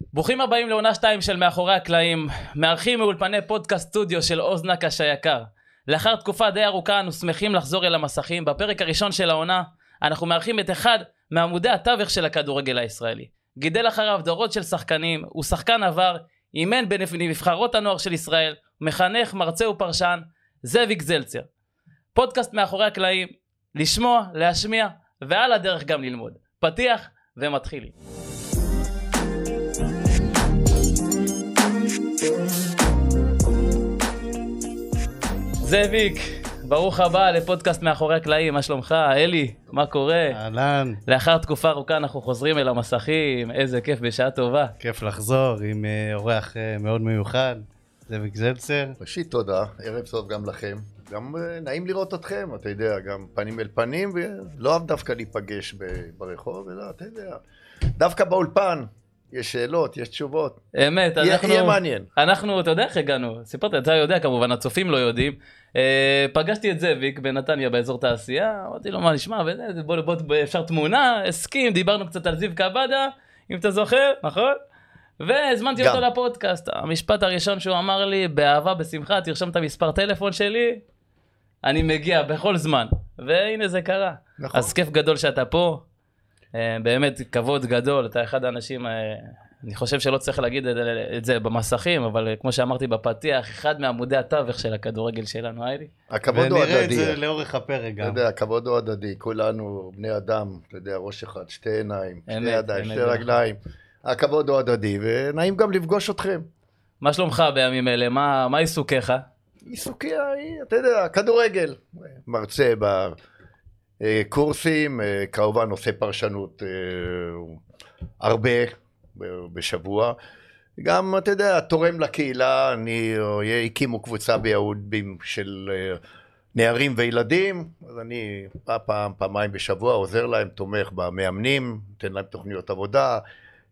ברוכים הבאים לעונה 2 של מאחורי הקלעים, מארחים מאולפני פודקאסט סטודיו של עוז נקש היקר. לאחר תקופה די ארוכה אנו שמחים לחזור אל המסכים. בפרק הראשון של העונה אנחנו מארחים את אחד מעמודי התווך של הכדורגל הישראלי. גידל אחריו דורות של שחקנים, הוא שחקן עבר, אימן בנבחרות הנוער של ישראל, מחנך, מרצה ופרשן, זאביק זלצר. פודקאסט מאחורי הקלעים, לשמוע, להשמיע, ועל הדרך גם ללמוד. פתיח ומתחילים. זאביק, ברוך הבא לפודקאסט מאחורי הקלעים, מה שלומך? אלי, מה קורה? אהלן, לאחר תקופה ארוכה אנחנו חוזרים אל המסכים, איזה כיף, בשעה טובה. כיף לחזור עם אה, אורח אה, מאוד מיוחד, זאביק זלצר. ראשית תודה, ערב טוב גם לכם. גם אה, נעים לראות אתכם, אתה יודע, גם פנים אל פנים, ולא דווקא להיפגש ברחוב, אלא אתה יודע, דווקא באולפן יש שאלות, יש תשובות. אמת, אנחנו... יהיה מעניין. אנחנו, אתה יודע איך הגענו, סיפרת, אתה יודע כמובן, הצופים לא יודעים. אה, פגשתי את זאביק בנתניה באזור תעשייה, אמרתי לו מה נשמע, בוא, בוא, בוא, אפשר תמונה, הסכים, דיברנו קצת על זיו קבדה, אם אתה זוכר, נכון? והזמנתי גם. אותו לפודקאסט. המשפט הראשון שהוא אמר לי, באהבה, בשמחה, תרשום את המספר טלפון שלי, אני מגיע בכל זמן. והנה זה קרה. נכון. אז כיף גדול שאתה פה, באמת כבוד גדול, אתה אחד האנשים, אה, אני חושב שלא צריך להגיד את, זה במסכים, אבל אה, כמו שאמרתי בפתיח, אחד מעמודי התווך של הכדורגל שלנו, היילי. הכבוד הוא ונראה את זה הדדי. לאורך הפרק אתה גם. יודע, הכבוד הוא הדדי, כולנו בני אדם, אתה יודע, ראש אחד, שתי עיניים, שתי ידיים, שתי. רגליים. הכבוד הוא הדדי, ונעים גם לפגוש אתכם. מה שלומך בימים אלה? מה, מה עיסוקיך? עיסוקי, אתה יודע, כדורגל. מרצה בקורסים, אה, כמובן עושה פרשנות אה, הרבה בשבוע. גם, אתה יודע, תורם לקהילה, אני, אה, הקימו קבוצה ביהודים של אה, נערים וילדים, אז אני פעם, פעם, פעמיים בשבוע עוזר להם, תומך במאמנים, נותן להם תוכניות עבודה,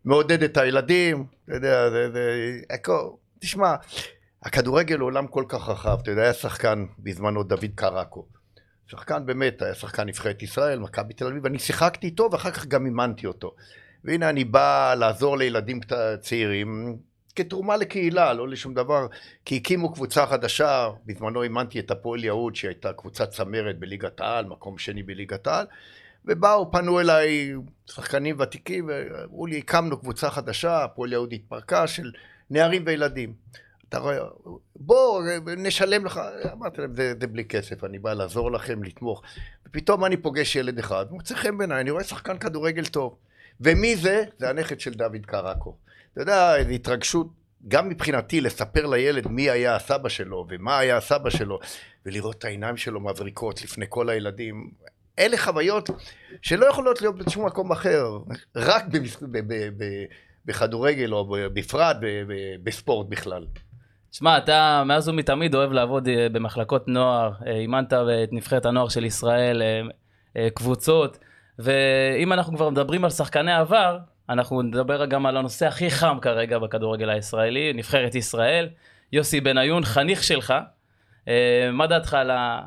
מעודד את הילדים, אתה יודע, זה, זה, הכל, תשמע, הכדורגל הוא עולם כל כך רחב, אתה יודע, היה שחקן בזמנו דוד קרקו. שחקן באמת, היה שחקן נבחרת ישראל, מכבי תל אביב, אני שיחקתי איתו ואחר כך גם אימנתי אותו. והנה אני בא לעזור לילדים צעירים כתרומה לקהילה, לא לשום דבר, כי הקימו קבוצה חדשה, בזמנו אימנתי את הפועל יהוד שהייתה קבוצת צמרת בליגת העל, מקום שני בליגת העל, ובאו, פנו אליי שחקנים ותיקים ואמרו לי, הקמנו קבוצה חדשה, הפועל יהוד התפרקה, של נערים וילדים. אתה רואה, בוא, נשלם לך, אמרתי להם, זה, זה בלי כסף, אני בא לעזור לכם, לתמוך. ופתאום אני פוגש ילד אחד, מוצא חן בעיניי, אני רואה שחקן כדורגל טוב. ומי זה? זה הנכד של דוד קרקו. אתה יודע, איזו התרגשות, גם מבחינתי, לספר לילד מי היה הסבא שלו, ומה היה הסבא שלו, ולראות את העיניים שלו מבריקות לפני כל הילדים. אלה חוויות שלא יכולות להיות בשום מקום אחר, רק במס... ב- ב- ב- בכדורגל, או בפרט בספורט בכלל. שמע, אתה מאז ומתמיד אוהב לעבוד אה, במחלקות נוער, אה, אימנת את נבחרת הנוער של ישראל, אה, קבוצות, ואם אנחנו כבר מדברים על שחקני עבר, אנחנו נדבר גם על הנושא הכי חם כרגע בכדורגל הישראלי, נבחרת ישראל, יוסי בניון, חניך שלך. מה דעתך על, ה...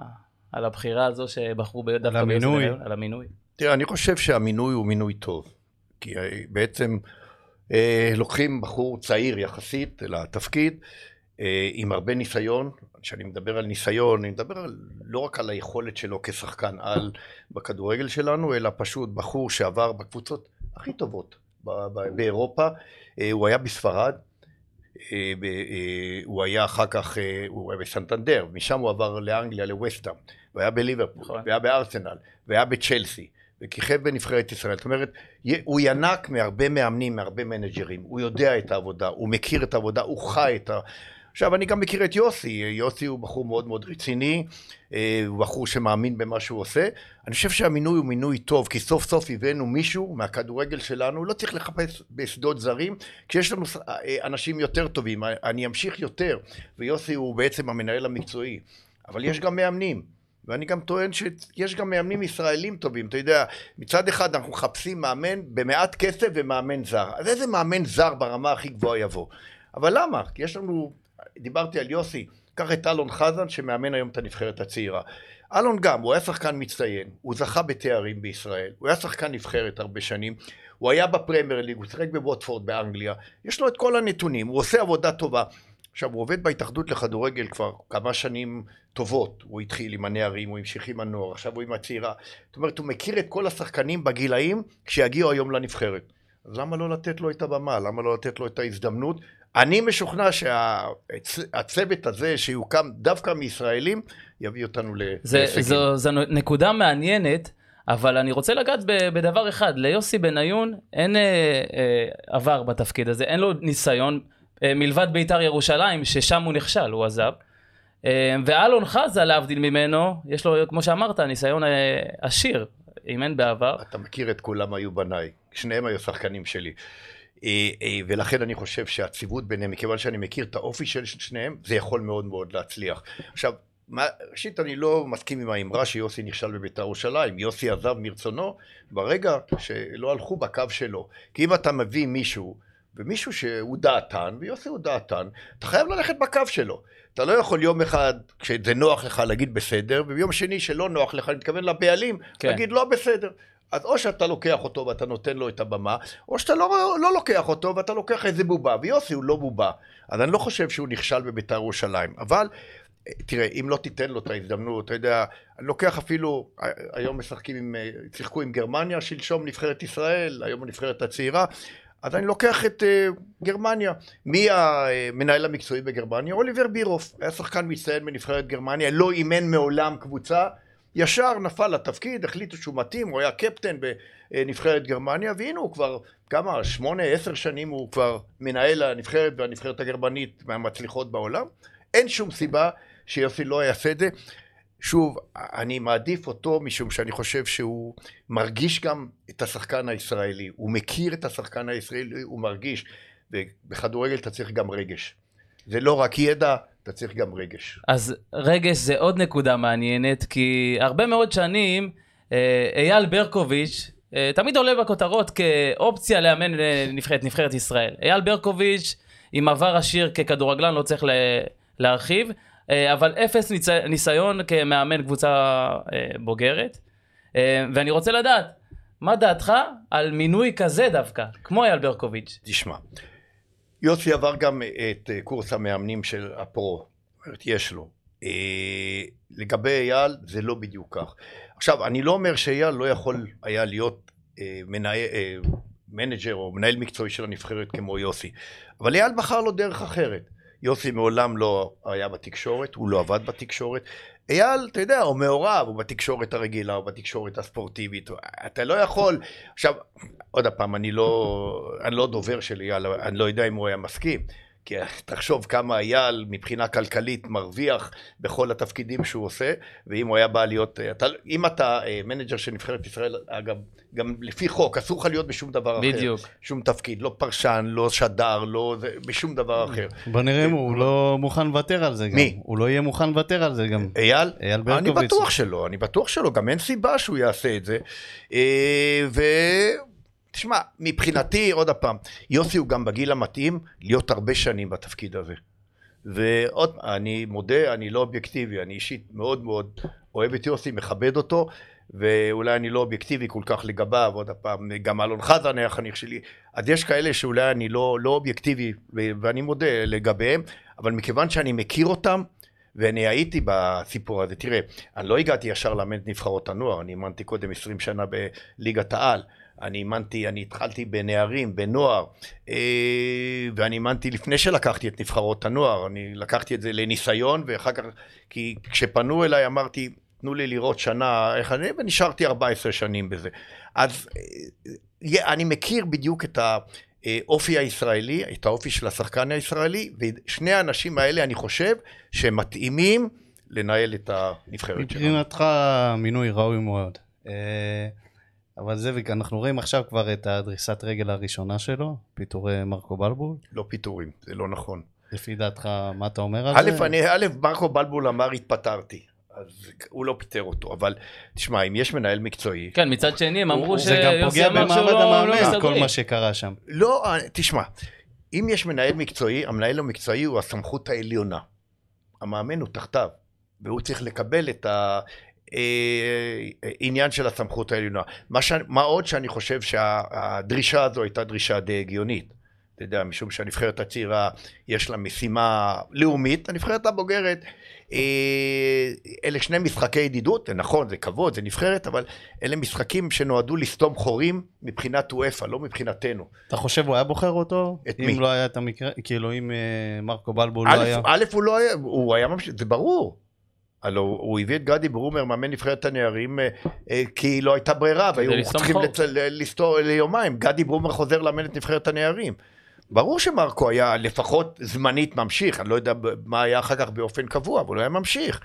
על הבחירה הזו שבחרו ב- דווקא ביוסי. בניון? על המינוי. תראה, אני חושב שהמינוי הוא מינוי טוב. כי בעצם אה, לוקחים בחור צעיר יחסית לתפקיד, עם הרבה ניסיון. כשאני מדבר על ניסיון, אני מדבר על, לא רק על היכולת שלו כשחקן על בכדורגל שלנו, אלא פשוט בחור שעבר בקבוצות הכי טובות באירופה. אה, הוא היה בספרד, אה, אה, הוא היה אחר כך, אה, הוא היה בסנטנדר, משם הוא עבר לאנגליה, לווסטהאם, הוא היה בליברפול, נכון. והיה בארסנל, והיה בצ'לסי, וכיכב בנבחרת ישראל. זאת אומרת, הוא ינק מהרבה מאמנים, מהרבה מנג'רים, הוא יודע את העבודה, הוא מכיר את העבודה, הוא חי את ה... עכשיו, אני גם מכיר את יוסי, יוסי הוא בחור מאוד מאוד רציני, אה, הוא בחור שמאמין במה שהוא עושה. אני חושב שהמינוי הוא מינוי טוב, כי סוף סוף הבאנו מישהו מהכדורגל שלנו, לא צריך לחפש בשדות זרים, כשיש לנו אה, אנשים יותר טובים, אני אמשיך יותר, ויוסי הוא בעצם המנהל המקצועי, אבל יש גם מאמנים. ואני גם טוען שיש גם מאמנים ישראלים טובים, אתה יודע, מצד אחד אנחנו מחפשים מאמן במעט כסף ומאמן זר. אז איזה מאמן זר ברמה הכי גבוהה יבוא? אבל למה? כי יש לנו, דיברתי על יוסי, קח את אלון חזן שמאמן היום את הנבחרת הצעירה. אלון גם, הוא היה שחקן מצטיין, הוא זכה בתארים בישראל, הוא היה שחקן נבחרת הרבה שנים, הוא היה בפרמייר ליג, הוא שיחק בווטפורד באנגליה, יש לו את כל הנתונים, הוא עושה עבודה טובה. עכשיו, הוא עובד בהתאחדות לכדורגל כבר כמה שנים טובות. הוא התחיל עם הנערים, הוא המשיך עם הנוער, עכשיו הוא עם הצעירה. זאת אומרת, הוא מכיר את כל השחקנים בגילאים כשיגיעו היום לנבחרת. אז למה לא לתת לו את הבמה? למה לא לתת לו את ההזדמנות? אני משוכנע שהצוות הזה שיוקם דווקא מישראלים, יביא אותנו זה, להישגים. זו, זו נקודה מעניינת, אבל אני רוצה לגעת ב- בדבר אחד, ליוסי בניון אין אה, אה, עבר בתפקיד הזה, אין לו ניסיון, אה, מלבד בית"ר ירושלים, ששם הוא נכשל, הוא עזב. אה, ואלון חזה, להבדיל ממנו, יש לו, כמו שאמרת, ניסיון אה, עשיר, אם אין בעבר. אתה מכיר את כולם היו בניי, שניהם היו שחקנים שלי. אה, אה, ולכן אני חושב שהציוות ביניהם, מכיוון שאני מכיר את האופי של שניהם, זה יכול מאוד מאוד להצליח. עכשיו, ראשית אני לא מסכים עם האמרה שיוסי נכשל בבית"ר ירושלים, יוסי עזב מרצונו ברגע שלא הלכו בקו שלו. כי אם אתה מביא מישהו, ומישהו שהוא דעתן, ויוסי הוא דעתן, אתה חייב ללכת בקו שלו. אתה לא יכול יום אחד, כשזה נוח לך, להגיד בסדר, וביום שני שלא נוח לך, אני מתכוון לבעלים. כן. להגיד לא בסדר. אז או שאתה לוקח אותו ואתה נותן לו את הבמה, או שאתה לא, לא לוקח אותו ואתה לוקח איזה בובה, ויוסי הוא לא בובה. אז אני לא חושב שהוא נכשל בבית"ר ירושלים, אבל אה, תראה, אם לא תיתן לו את ההזדמנות, אתה יודע, אני לוקח אפילו, ה- היום משחקים עם, אה, שיחקו עם גרמניה, שלשום נבחרת ישראל, היום הנבחרת הצעירה, אז אני לוקח את uh, גרמניה. מי המנהל המקצועי בגרמניה? אוליבר בירוף. היה שחקן מצטיין בנבחרת גרמניה, לא אימן מעולם קבוצה, ישר נפל לתפקיד, החליטו שהוא מתאים, הוא היה קפטן בנבחרת גרמניה, והנה הוא כבר כמה, שמונה, עשר שנים הוא כבר מנהל הנבחרת והנבחרת הגרמנית מהמצליחות בעולם. אין שום סיבה שיוסי לא יעשה את זה. שוב, אני מעדיף אותו משום שאני חושב שהוא מרגיש גם את השחקן הישראלי. הוא מכיר את השחקן הישראלי, הוא מרגיש. ובכדורגל אתה צריך גם רגש. זה לא רק ידע, אתה צריך גם רגש. אז רגש זה עוד נקודה מעניינת, כי הרבה מאוד שנים אה, אייל ברקוביץ' אה, תמיד עולה בכותרות כאופציה לאמן נבחרת, נבחרת ישראל. אייל ברקוביץ' עם עבר עשיר ככדורגלן, לא צריך להרחיב, אה, אבל אפס. ניסיון כמאמן קבוצה בוגרת. ואני רוצה לדעת, מה דעתך על מינוי כזה דווקא, כמו אייל ברקוביץ'? תשמע, יוסי עבר גם את אה, קורס המאמנים של ה pro, זאת אומרת, יש לו. אה, לגבי אייל, זה לא בדיוק כך. עכשיו, אני לא אומר שאייל לא יכול היה להיות אה, אה, מנג'ר או מנהל מקצועי של הנבחרת כמו יוסי, אבל אייל בחר לו דרך אחרת. יוסי מעולם לא היה בתקשורת, הוא לא עבד בתקשורת. אייל, אתה יודע, הוא מעורב, הוא בתקשורת הרגילה, הוא בתקשורת הספורטיבית. אתה לא יכול... עכשיו, עוד פעם, אני לא, אני לא דובר של אייל, אני לא יודע אם הוא היה מסכים. כי תחשוב כמה אייל מבחינה כלכלית מרוויח בכל התפקידים שהוא עושה, ואם הוא היה בא להיות, אתה, אם אתה אה, מנג'ר של נבחרת ישראל, אגב, גם לפי חוק, אסור לך להיות בשום דבר אחר. בדיוק. שום תפקיד, לא פרשן, לא שדר, לא, זה, בשום דבר אחר. בוא נראה אם הוא לא מוכן לוותר על זה גם. מי? הוא לא יהיה מוכן לוותר על זה גם. אייל? אייל אני ברקוביץ. בטוח שלא, אני בטוח שלא, גם אין סיבה שהוא יעשה את זה. אה, ו... תשמע, מבחינתי, עוד פעם, יוסי הוא גם בגיל המתאים להיות הרבה שנים בתפקיד הזה. ועוד, אני מודה, אני לא אובייקטיבי, אני אישית מאוד מאוד אוהב את יוסי, מכבד אותו, ואולי אני לא אובייקטיבי כל כך לגביו, עוד פעם, גם אלון חזן היה חניך שלי, אז יש כאלה שאולי אני לא, לא אובייקטיבי, ואני מודה לגביהם, אבל מכיוון שאני מכיר אותם, ואני הייתי בסיפור הזה, תראה, אני לא הגעתי ישר לאמן את נבחרות הנוער, אני אימנתי קודם 20 שנה בליגת העל, אני אימנתי, אני התחלתי בנערים, בנוער, אה, ואני אימנתי לפני שלקחתי את נבחרות הנוער, אני לקחתי את זה לניסיון, ואחר כך, כי כשפנו אליי אמרתי, תנו לי לראות שנה איך אני, ונשארתי 14 שנים בזה. אז אה, אני מכיר בדיוק את האופי הישראלי, את האופי של השחקן הישראלי, ושני האנשים האלה, אני חושב, שהם מתאימים לנהל את הנבחרת שלנו. מבחינתך מינוי ראוי מאוד. אבל זאביק, אנחנו רואים עכשיו כבר את הדריסת רגל הראשונה שלו, פיטורי מרקו בלבול. לא פיטורים, זה לא נכון. לפי דעתך, מה אתה אומר על זה? אני, א', מרקו בלבול אמר התפטרתי, אז הוא לא פיטר אותו, אבל תשמע, אם יש מנהל מקצועי, כן, מצד שני הם אמרו זה גם שיוסי פוגע אמר שהוא במעמד לא לא המאמן, כל מסתדרים. מה שקרה שם. לא, אה, תשמע, אם יש מנהל מקצועי, המנהל המקצועי הוא הסמכות העליונה. המאמן הוא תחתיו, והוא צריך לקבל את, ה, עניין של הסמכות העליונה. מה, ש... מה עוד שאני חושב שהדרישה הזו הייתה דרישה די הגיונית. אתה יודע, משום שהנבחרת הצעירה יש לה משימה לאומית, הנבחרת הבוגרת, אה, אלה שני משחקי ידידות, זה נכון, זה כבוד, זה נבחרת, אבל אלה משחקים שנועדו לסתום חורים מבחינת וופא, לא מבחינתנו. אתה חושב הוא היה בוחר אותו? את אם מי? לא היה את המקרה, כאילו אם אה, מרקו בלבו לא היה... א', הוא לא היה, הוא היה ממשיך, זה ברור. הלו הוא הביא את גדי ברומר, מאמן נבחרת הנערים, אה, אה, כי לא הייתה ברירה, והיו צריכים. לצ- לסתור ליומיים. גדי ברומר חוזר לאמן את נבחרת הנערים. ברור שמרקו היה לפחות זמנית ממשיך, אני לא יודע מה היה אחר כך באופן קבוע, אבל הוא היה ממשיך.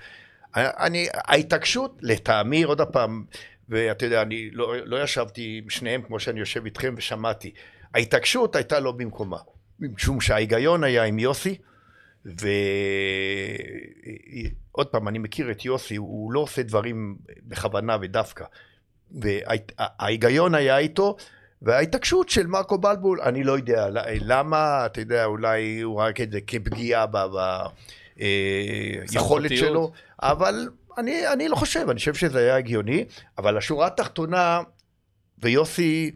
אני, ההתעקשות, לטעמי, עוד פעם, ואתה יודע, אני לא, לא ישבתי עם שניהם כמו שאני יושב איתכם ושמעתי. ההתעקשות הייתה לא במקומה. משום שההיגיון היה עם יוסי, ועוד פעם, אני מכיר את יוסי, הוא לא עושה דברים בכוונה ודווקא. וההיגיון היה איתו, וההתעקשות של מרקו בלבול, אני לא יודע למה, אתה יודע, אולי הוא ראה את זה כפגיעה ביכולת סמכותיות. שלו, אבל אני, אני לא חושב, אני חושב שזה היה הגיוני, אבל השורה התחתונה, ויוסי,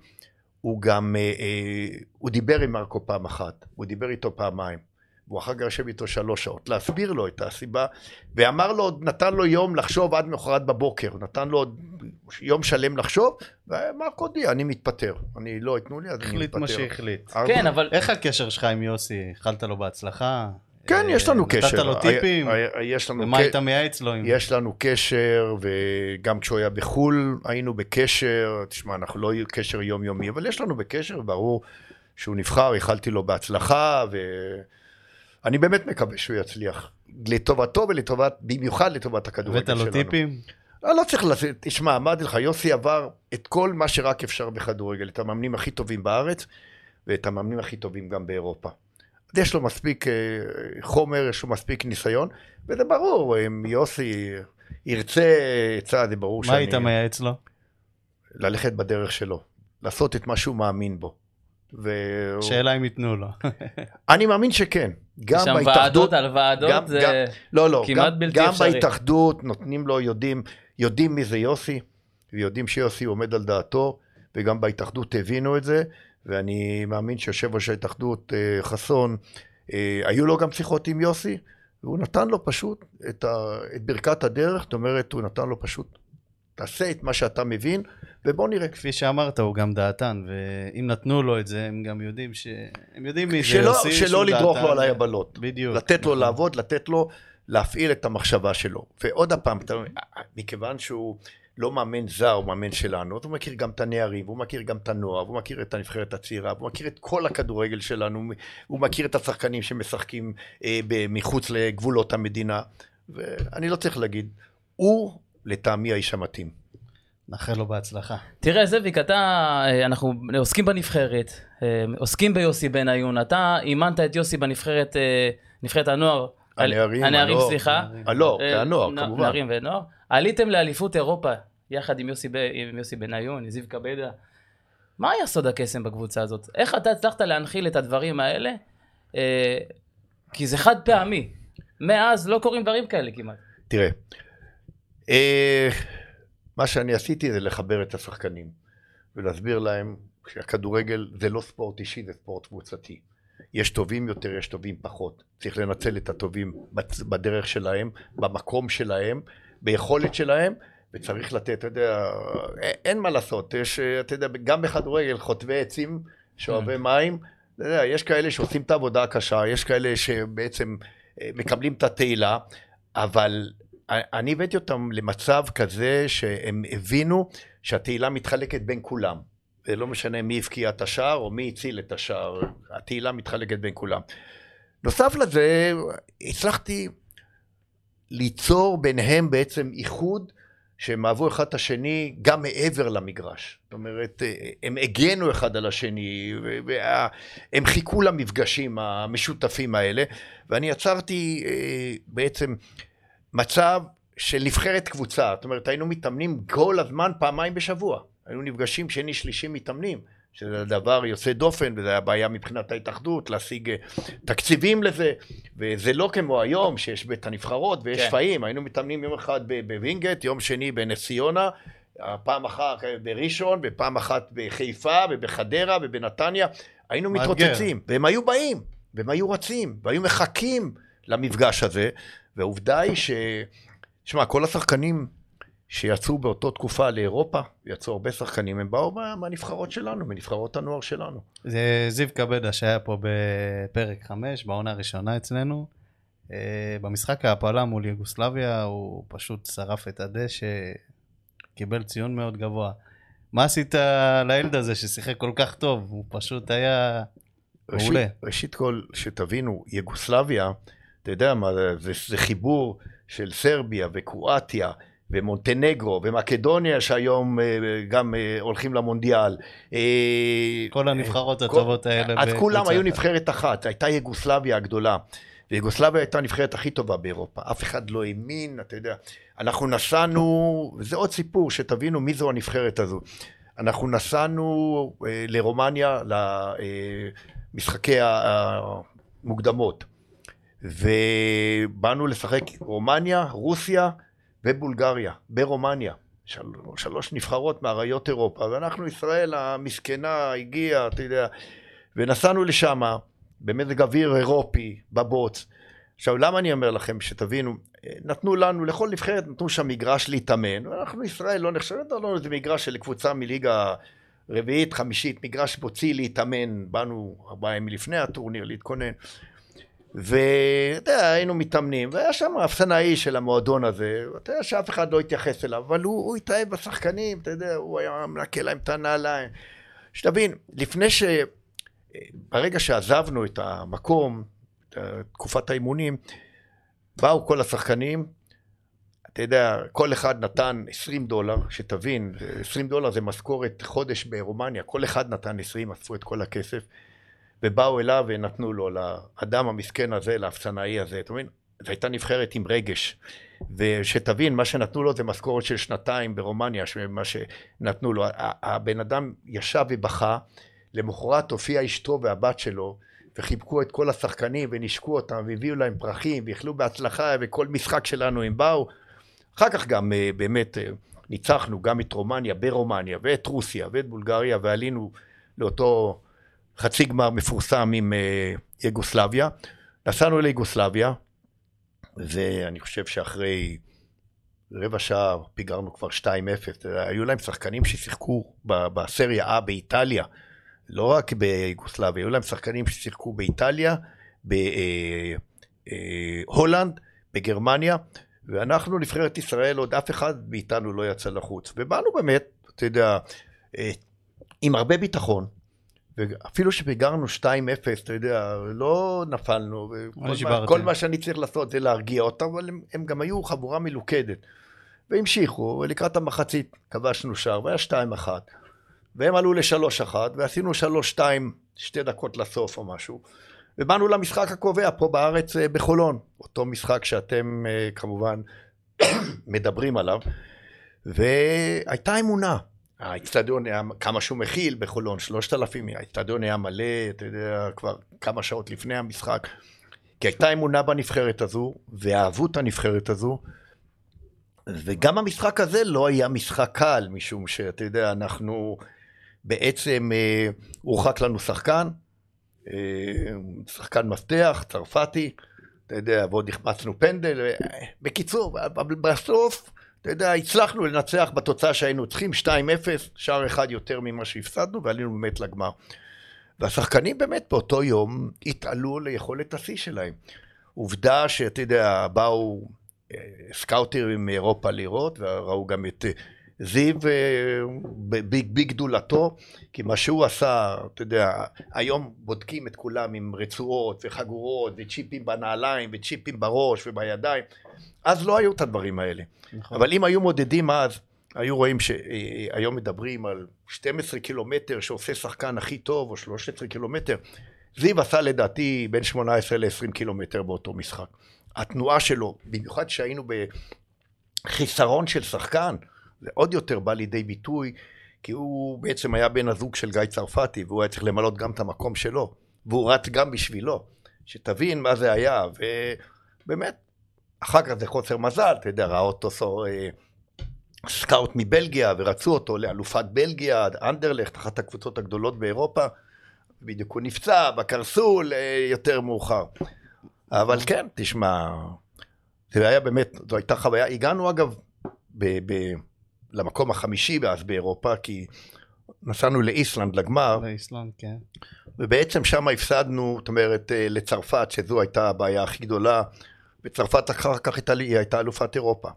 הוא גם, אה, אה, הוא דיבר עם מרקו פעם אחת, הוא דיבר איתו פעמיים. והוא אחר כך יושב איתו שלוש שעות, להסביר לו את הסיבה, ואמר לו, נתן לו יום לחשוב עד מחרת בבוקר, נתן לו עוד יום שלם לחשוב, ומרקו הודיע, אני מתפטר, אני לא ייתנו לי, אז אני מתפטר. החליט מה שהחליט. כן, אבל... איך הקשר שלך עם יוסי? איחלת לו בהצלחה? כן, אה, יש לנו נתת קשר. לו טיפים? היה- היה- יש לנו ומה היית מייעץ לו? יש לנו קשר, וגם כשהוא היה בחו"ל היינו בקשר, תשמע, אנחנו לא קשר יומיומי, אבל יש לנו בקשר, ברור שהוא נבחר, איחלתי לו בהצלחה, ואני באמת מקווה שהוא יצליח. לטובתו ולטובת, במיוחד לטובת הכדורגל הבאת שלנו. לו טיפים? לא, לא צריך לזה, תשמע, אמרתי לך, יוסי עבר את כל מה שרק אפשר בכדורגל, את המאמנים הכי טובים בארץ, ואת המאמנים הכי טובים גם באירופה. אז יש לו מספיק אה, חומר, יש לו מספיק ניסיון, וזה ברור, אם יוסי ירצה עצה, זה ברור מה היית מייעץ לו? ללכת בדרך שלו, לעשות את מה שהוא מאמין בו. והוא- שאלה אם ייתנו לו. אני מאמין שכן. גם שם בהתאחדות, ועדות על גם- ועדות, זה... גם- לא, לא, כמעט גם, בלתי גם אפשרי. בהתאחדות נותנים לו, יודעים, יודעים מי זה יוסי, ויודעים שיוסי עומד על דעתו, וגם בהתאחדות הבינו את זה, ואני מאמין שיושב ראש ההתאחדות אה, חסון, אה, היו לו גם שיחות עם יוסי, והוא נתן לו פשוט את, ה, את ברכת הדרך, זאת אומרת, הוא נתן לו פשוט, תעשה את מה שאתה מבין, ובוא נראה. כפי שאמרת, הוא גם דעתן, ואם נתנו לו את זה, הם גם יודעים ש... הם יודעים מי זה שלא, יוסי, שלא לדרוך. לו על היבלות. בדיוק. לתת לו נכון. לעבוד, לתת לו להפעיל את המחשבה שלו. ועוד פעם, מכיוון שהוא לא מאמן זר, הוא מאמן שלנו, אז הוא מכיר גם את הנערים, והוא מכיר גם את הנוער, והוא מכיר את הנבחרת הצעירה, והוא מכיר את כל הכדורגל שלנו, הוא מכיר את השחקנים שמשחקים אה, מחוץ לגבולות המדינה, ואני לא צריך להגיד, הוא לטעמי האיש המתאים. נאחל לו בהצלחה. תראה, זאביק, אתה, אה, אנחנו עוסקים בנבחרת, אה, עוסקים ביוסי בניון, אתה אימנת את יוסי בנבחרת, אה, נבחרת הנוער. הנערים, הנערים. סליחה. הלא, הנוער, כמובן. נערים ונוער. עליתם לאליפות אירופה, יחד עם יוסי, ב- עם יוסי בניון, עם זיו קבדה. מה היה סוד הקסם בקבוצה הזאת? איך אתה הצלחת להנחיל את הדברים האלה? כי זה חד פעמי. מאז לא קורים דברים כאלה כמעט. תראה, אה, מה שאני עשיתי זה לחבר את השחקנים ולהסביר להם שהכדורגל זה לא ספורט אישי, זה ספורט קבוצתי. יש טובים יותר, יש טובים פחות. צריך לנצל את הטובים בדרך שלהם, במקום שלהם, ביכולת שלהם, וצריך לתת, אתה יודע, א- אין מה לעשות. יש, אה, אתה יודע, גם בכדורגל חוטבי עצים, שואבי מים, אתה יודע, יש כאלה שעושים את העבודה הקשה, יש כאלה שבעצם אה, מקבלים את התהילה, אבל אני הבאתי אותם למצב כזה שהם הבינו שהתהילה מתחלקת בין כולם. זה לא משנה מי הבקיע את השער או מי הציל את השער, התהילה מתחלקת בין כולם. נוסף לזה, הצלחתי ליצור ביניהם בעצם איחוד שהם אהבו אחד את השני גם מעבר למגרש. זאת אומרת, הם הגנו אחד על השני, והם חיכו למפגשים המשותפים האלה, ואני יצרתי אה, בעצם מצב של נבחרת קבוצה, זאת אומרת היינו מתאמנים כל הזמן פעמיים בשבוע, היינו נפגשים שני שלישי מתאמנים, שזה דבר יוצא דופן, וזו היה בעיה מבחינת ההתאחדות, להשיג אה, תקציבים לזה, וזה לא כמו היום, שיש בית הנבחרות ויש כן. שפעים, היינו מתאמנים יום אחד בווינגייט, יום שני בנס ציונה, פעם אחת בראשון, ופעם אחת בחיפה, ובחדרה, ובנתניה, היינו. מתרוצצים, והם היו באים, והם היו רצים, והיו מחכים למפגש הזה, והעובדה היא ש... שמע, כל השחקנים שיצאו באותה תקופה לאירופה, יצאו הרבה שחקנים, הם באו מה- מהנבחרות שלנו, מנבחרות הנוער שלנו. זה זיו קבדה שהיה פה בפרק 5, בעונה הראשונה אצלנו. אה, במשחק ההעפלה מול יוגוסלביה הוא פשוט שרף את הדשא, קיבל ציון מאוד גבוה. מה עשית לילד הזה ששיחק כל כך טוב? הוא פשוט היה ראשית, מעולה. ראשית כל, שתבינו, יוגוסלביה, אתה יודע מה, זה, זה, זה חיבור של סרביה וקרואטיה ומונטנגרו ומקדוניה שהיום אה, גם אה, הולכים למונדיאל. אה, כל הנבחרות כל- הטובות האלה. אז כולם היו. נבחרת אחת, הייתה יוגוסלביה הגדולה. ויוגוסלביה הייתה הנבחרת הכי טובה באירופה, אף אחד לא האמין, אתה יודע. אנחנו נסענו, וזה עוד סיפור, שתבינו מי זו הנבחרת הזו. אנחנו נסענו לרומניה, למשחקי המוקדמות, ובאנו לשחק רומניה, רוסיה ובולגריה, ברומניה. של, שלוש נבחרות מאריות אירופה, ואנחנו, ישראל המסכנה, הגיעה, אתה יודע, ונסענו לשם במזג אוויר אירופי, בבוץ. עכשיו, למה אני אומר לכם, שתבינו, נתנו לנו, לכל נבחרת נתנו שם מגרש להתאמן, ואנחנו, ישראל, לא נחשבת לנו איזה מגרש של קבוצה מליגה רביעית, חמישית, מגרש בוצי להתאמן, באנו ארבעה ימים לפני הטורניר להתכונן. ואתה יודע, היינו מתאמנים, והיה שם אפסנאי של המועדון הזה, אתה יודע שאף אחד לא התייחס אליו, אבל הוא, הוא התאהב בשחקנים, אתה יודע, הוא היה מנקה להם את הנעליים. שתבין, לפני ש... ברגע שעזבנו את המקום, את תקופת האימונים, באו כל השחקנים, אתה יודע, כל אחד נתן 20 דולר, שתבין, 20 דולר זה משכורת חודש ברומניה, כל אחד נתן 20, אספו את כל הכסף, ובאו אליו ונתנו לו, לאדם המסכן הזה, לאפסנאי הזה, אתה מבין? זו הייתה נבחרת עם רגש. ושתבין, מה שנתנו לו זה משכורת של שנתיים ברומניה, מה שנתנו לו. הבן אדם ישב ובכה, למחרת הופיעה אשתו והבת שלו, וחיבקו את כל השחקנים ונשקו אותם, והביאו להם פרחים, ואיחלו בהצלחה, וכל משחק שלנו הם באו. אחר כך גם אה, באמת אה, ניצחנו גם את רומניה ברומניה, ואת רוסיה, ואת בולגריה, ועלינו לאותו חצי גמר מפורסם עם אה, יוגוסלביה. נסענו ליוגוסלביה, ואני חושב שאחרי רבע שעה פיגרנו כבר 2-0. אתה יודע, היו להם שחקנים ששיחקו בסריה A באיטליה, לא רק ביוגוסלביה, היו להם שחקנים ששיחקו באיטליה, בהולנד, בגרמניה, ואנחנו, נבחרת ישראל, עוד אף אחד מאיתנו לא יצא לחוץ. ובאנו באמת, אתה יודע, אה, עם הרבה ביטחון, ואפילו שפיגרנו 2-0, אתה יודע, לא נפלנו, נשברתם. מה, כל מה שאני צריך לעשות זה להרגיע אותם, אבל הם, הם גם היו חבורה מלוכדת. והמשיכו, ולקראת המחצית כבשנו שער, והיה 2-1. והם עלו ל-3-1, ועשינו 3-2, שתי דקות לסוף או משהו. ובאנו למשחק הקובע פה בארץ אה, בחולון, אותו משחק שאתם אה, כמובן מדברים עליו, והייתה אמונה. האצטדיון היה כמה שהוא מכיל בחולון, שלושת אלפים, האצטדיון היה מלא, אתה יודע, כבר כמה שעות לפני המשחק, כי הייתה אמונה בנבחרת הזו, ואהבו את הנבחרת הזו, וגם המשחק הזה לא היה משחק קל, משום שאתה יודע, אנחנו בעצם, אה, הורחק לנו שחקן, אה, שחקן מפתח, צרפתי, אתה יודע, ועוד החמצנו פנדל, ו- בקיצור, אבל בסוף, אתה יודע, הצלחנו לנצח בתוצאה שהיינו צריכים, 2-0, שער אחד יותר ממה שהפסדנו, ועלינו באמת לגמר. והשחקנים באמת באותו יום התעלו ליכולת השיא שלהם. עובדה שאתה יודע, באו אה, סקאוטרים מאירופה לראות, וראו גם את אה, זיו אה, בגדולתו, כי מה שהוא עשה, אתה יודע, היום בודקים את כולם עם רצועות וחגורות וצ'יפים בנעליים וצ'יפים בראש ובידיים, אז לא היו את הדברים האלה. נכון. אבל אם היו מודדים אז, היו רואים שהיום מדברים על 12 קילומטר שעושה שחקן הכי טוב, או 13 קילומטר. זיו עשה לדעתי בין 18 ל-20 קילומטר באותו משחק. התנועה שלו, במיוחד שהיינו בחיסרון של שחקן, זה עוד יותר בא לידי ביטוי, כי הוא בעצם היה בן הזוג של גיא צרפתי, והוא היה צריך למלות גם את המקום שלו, והוא רץ גם בשבילו, שתבין מה זה היה, ובאמת, אחר כך זה חוסר מזל, אתה יודע, ראה אותו סו, אה, סקאוט מבלגיה, ורצו אותו לאלופת בלגיה, אנדרלכט, אחת הקבוצות הגדולות באירופה, בדיוק הוא נפצע בקרסול אה, יותר מאוחר. אבל כן, תשמע, זה היה באמת, זו הייתה חוויה, הגענו אגב ב, ב, למקום החמישי אז באירופה, כי נסענו לאיסלנד לגמר, באיסלנד, כן. ובעצם שם הפסדנו, זאת אומרת, אה, לצרפת, שזו הייתה הבעיה הכי גדולה, וצרפת אחר כך הייתה, היא הייתה אלופת אירופה.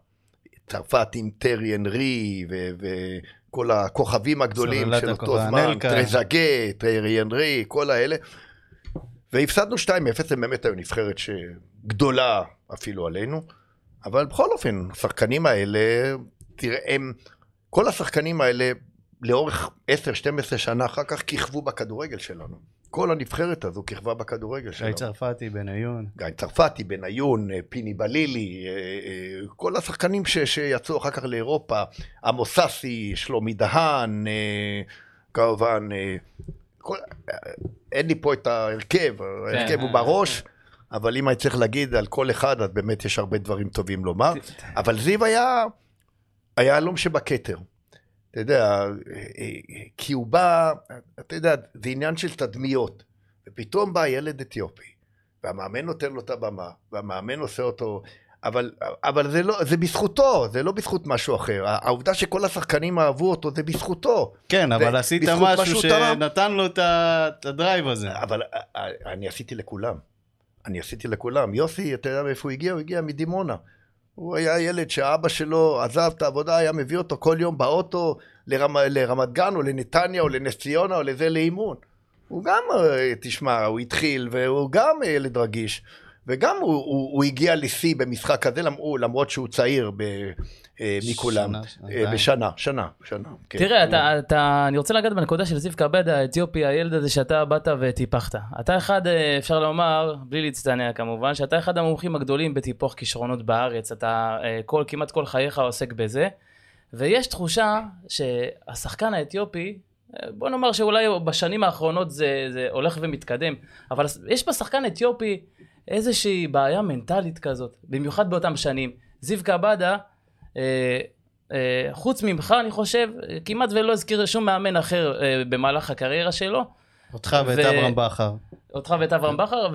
צרפת עם טרי אנרי וכל הכוכבים הגדולים של אותו זמן. טרזגה, טרי אנרי, כל האלה. והפסדנו 2-0, הם באמת היו נבחרת שגדולה אפילו עלינו, אבל בכל אופן, השחקנים האלה, תראה, הם, כל השחקנים האלה לאורך 10-12 שנה אחר כך כיכבו בכדורגל שלנו. כל הנבחרת הזו כיכבה בכדורגל שלנו. גיא צרפתי, בניון. גיא צרפתי, בניון, אה, פיני בלילי, אה, אה, כל השחקנים ש, שיצאו אחר כך לאירופה, עמוס ססי, שלומי דהן, כמובן, כל, אין לי פה את ההרכב, ההרכב הוא אה, בראש, אבל אם אני צריך להגיד על כל אחד, אז באמת יש הרבה דברים טובים לומר, אבל זיו היה היהלום שבכתר. אתה יודע, אה, אה, כי הוא בא, אתה יודע, זה עניין של תדמיות. ופתאום בא ילד אתיופי, והמאמן נותן לו את הבמה, והמאמן עושה אותו, אבל, אבל זה, לא, זה בזכותו, זה לא בזכות משהו אחר. העובדה שכל השחקנים אהבו אותו, זה בזכותו. כן, אבל ו- עשית משהו. שנתן לו את הדרייב הזה. אבל אה, אני עשיתי לכולם. אני עשיתי לכולם. יוסי, אתה יודע מאיפה הוא הגיע? הוא הגיע מדימונה. הוא היה ילד שהאבא שלו עזב את העבודה, היה מביא אותו כל יום באוטו לרמ, לרמת גן או לנתניה או לנס ציונה או לזה לאימון. הוא גם, אה, תשמע, הוא התחיל והוא גם ילד רגיש. וגם הוא, הוא, הוא הגיע לשיא במשחק הזה, למ- הוא- למרות שהוא צעיר ב, אה, מכולם. שנה, אה, שנתיים. בשנה, שנה, שנה. כן. תראה, אתה, אתה, אני רוצה לגעת בנקודה של זיו כבד האתיופי, הילד הזה שאתה באת וטיפחת. אתה אחד, אה, אפשר לומר, בלי להצטנע כמובן, שאתה אחד המומחים הגדולים בטיפוח כישרונות בארץ. אתה כל, כמעט כל חייך עוסק בזה. ויש תחושה שהשחקן האתיופי, בוא נאמר שאולי בשנים האחרונות זה, זה הולך ומתקדם, אבל יש בשחקן אתיופי איזושהי בעיה מנטלית כזאת, במיוחד באותם שנים. זיו קבדה, אה, אה, חוץ ממך, אני חושב, אה, כמעט ולא הזכיר שום מאמן אחר אה, במהלך הקריירה שלו, אותך ואת ו- אברהם בכר. אותך ואת אברהם בכר,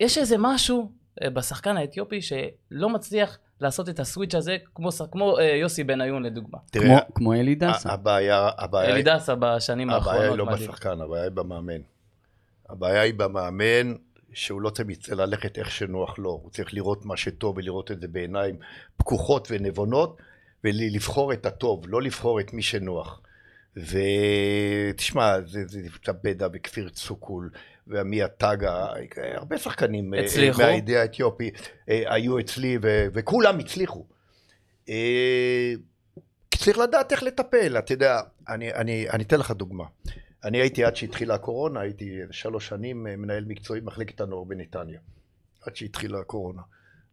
ויש איזה משהו אה, בשחקן האתיופי שלא מצליח לעשות את הסוויץ' הזה, כמו, כמו אה, יוסי בניון לדוגמה. תראה, כמו- כמו אלי דסה. הבעיה, הבעיה, אלי דסה בשנים הבעיה האחרונות. היא לא מדהים. בשחקן, הבעיה היא במאמן. הבעיה היא במאמן שהוא לא תמיד צריך ללכת איך שנוח לו, הוא צריך לראות מה שטוב ולראות את זה בעיניים פקוחות ונבונות ולבחור את הטוב, לא לבחור את מי שנוח. ותשמע, זה, זה נפצע בדה וכפיר צוקול ועמי עטגה, הרבה שחקנים אה, הצליחו? מהעדה האתיופי אה, היו אצלי ו- וכולם הצליחו. אה, צריך לדעת איך לטפל, אתה יודע, אני, אני, אני אתן לך דוגמה. אני הייתי עד שהתחילה הקורונה, הייתי שלוש שנים אה, מנהל מקצועי במחלקת הנוער בנתניה, עד שהתחילה הקורונה.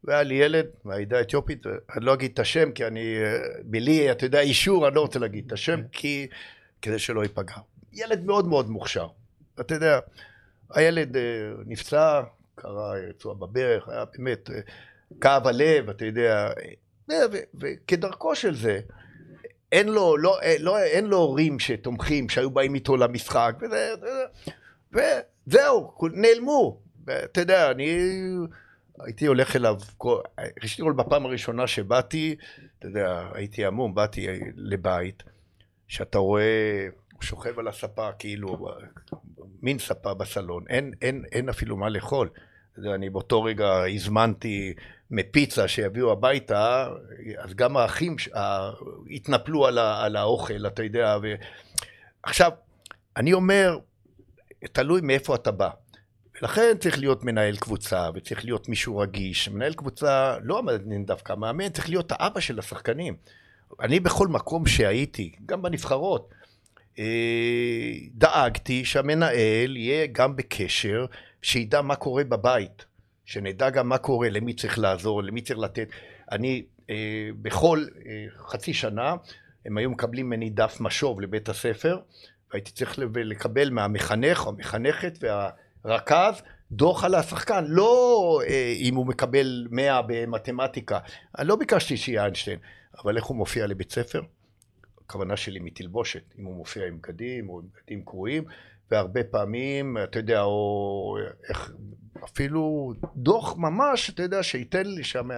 והיה לי ילד מהעדה האתיופית, אני לא אגיד את השם כי אני, אה, בלי, אתה יודע, אישור, אני לא רוצה להגיד את השם, כי, כדי שלא ייפגע. ילד מאוד מאוד מוכשר. אתה יודע, הילד אה, נפצע, קרה רצועה בברך, היה באמת, כאב הלב, אתה יודע, וכדרכו של זה, אין לו, לא, אה, לא, אין לו הורים שתומכים, שהיו באים איתו למשחק, וזה, וזה- וזהו, נעלמו. אתה יודע, אני הייתי הולך אליו, ראשית כל בפעם הראשונה שבאתי, אתה יודע, הייתי המום, באתי לבית, שאתה רואה, הוא שוכב על הספה, כאילו, מין ספה בסלון, אין, אין, אין אפילו מה לאכול. אני באותו רגע הזמנתי מפיצה שיביאו הביתה, אז גם האחים ש- התנפלו על, ה, על האוכל, אתה יודע. ו... עכשיו, אני אומר, תלוי מאיפה אתה בא. ולכן צריך להיות מנהל קבוצה, וצריך להיות מישהו רגיש. מנהל קבוצה, לא המאמן דווקא, המאמן צריך להיות האבא של השחקנים. אני בכל מקום שהייתי, גם בנבחרות, אה, דאגתי שהמנהל יהיה גם בקשר, שידע מה קורה בבית, שנדע גם מה קורה, למי צריך לעזור, למי צריך לתת. אני אה, בכל אה, חצי שנה הם היו מקבלים ממני דף משוב לבית הספר, והייתי צריך לקבל מהמחנך או המחנכת והרכז דוח על השחקן, לא אה, אם הוא מקבל 100 במתמטיקה. אני לא ביקשתי שיהיה איינשטיין, אבל איך הוא מופיע לבית ספר? הכוונה שלי מתלבושת, אם הוא מופיע עם בגדים או עם בגדים קרועים, והרבה פעמים, אתה יודע, או איך, אפילו דוח ממש, אתה יודע, שייתן לי שם,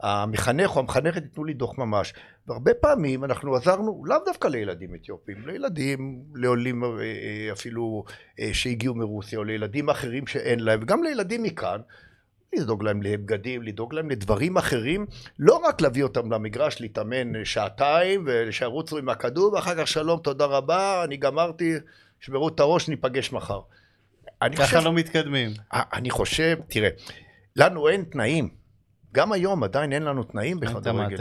המחנך או המחנכת ייתנו לי דוח ממש. והרבה פעמים אנחנו עזרנו, לאו דווקא לילדים אתיופים, לילדים, לעולים אה, אה, אפילו אה, שהגיעו מרוסיה, או לילדים אחרים שאין להם, וגם לילדים מכאן. לדאוג להם לבגדים, לדאוג להם לדברים אחרים, לא רק להביא אותם למגרש, להתאמן שעתיים ושירוצו עם הכדור, ואחר כך שלום, תודה רבה, אני גמרתי, שמרו את הראש, ניפגש מחר. אני חושב, ככה לא מתקדמים. אני חושב, תראה, לנו אין תנאים. גם היום עדיין אין לנו תנאים בכדורגל.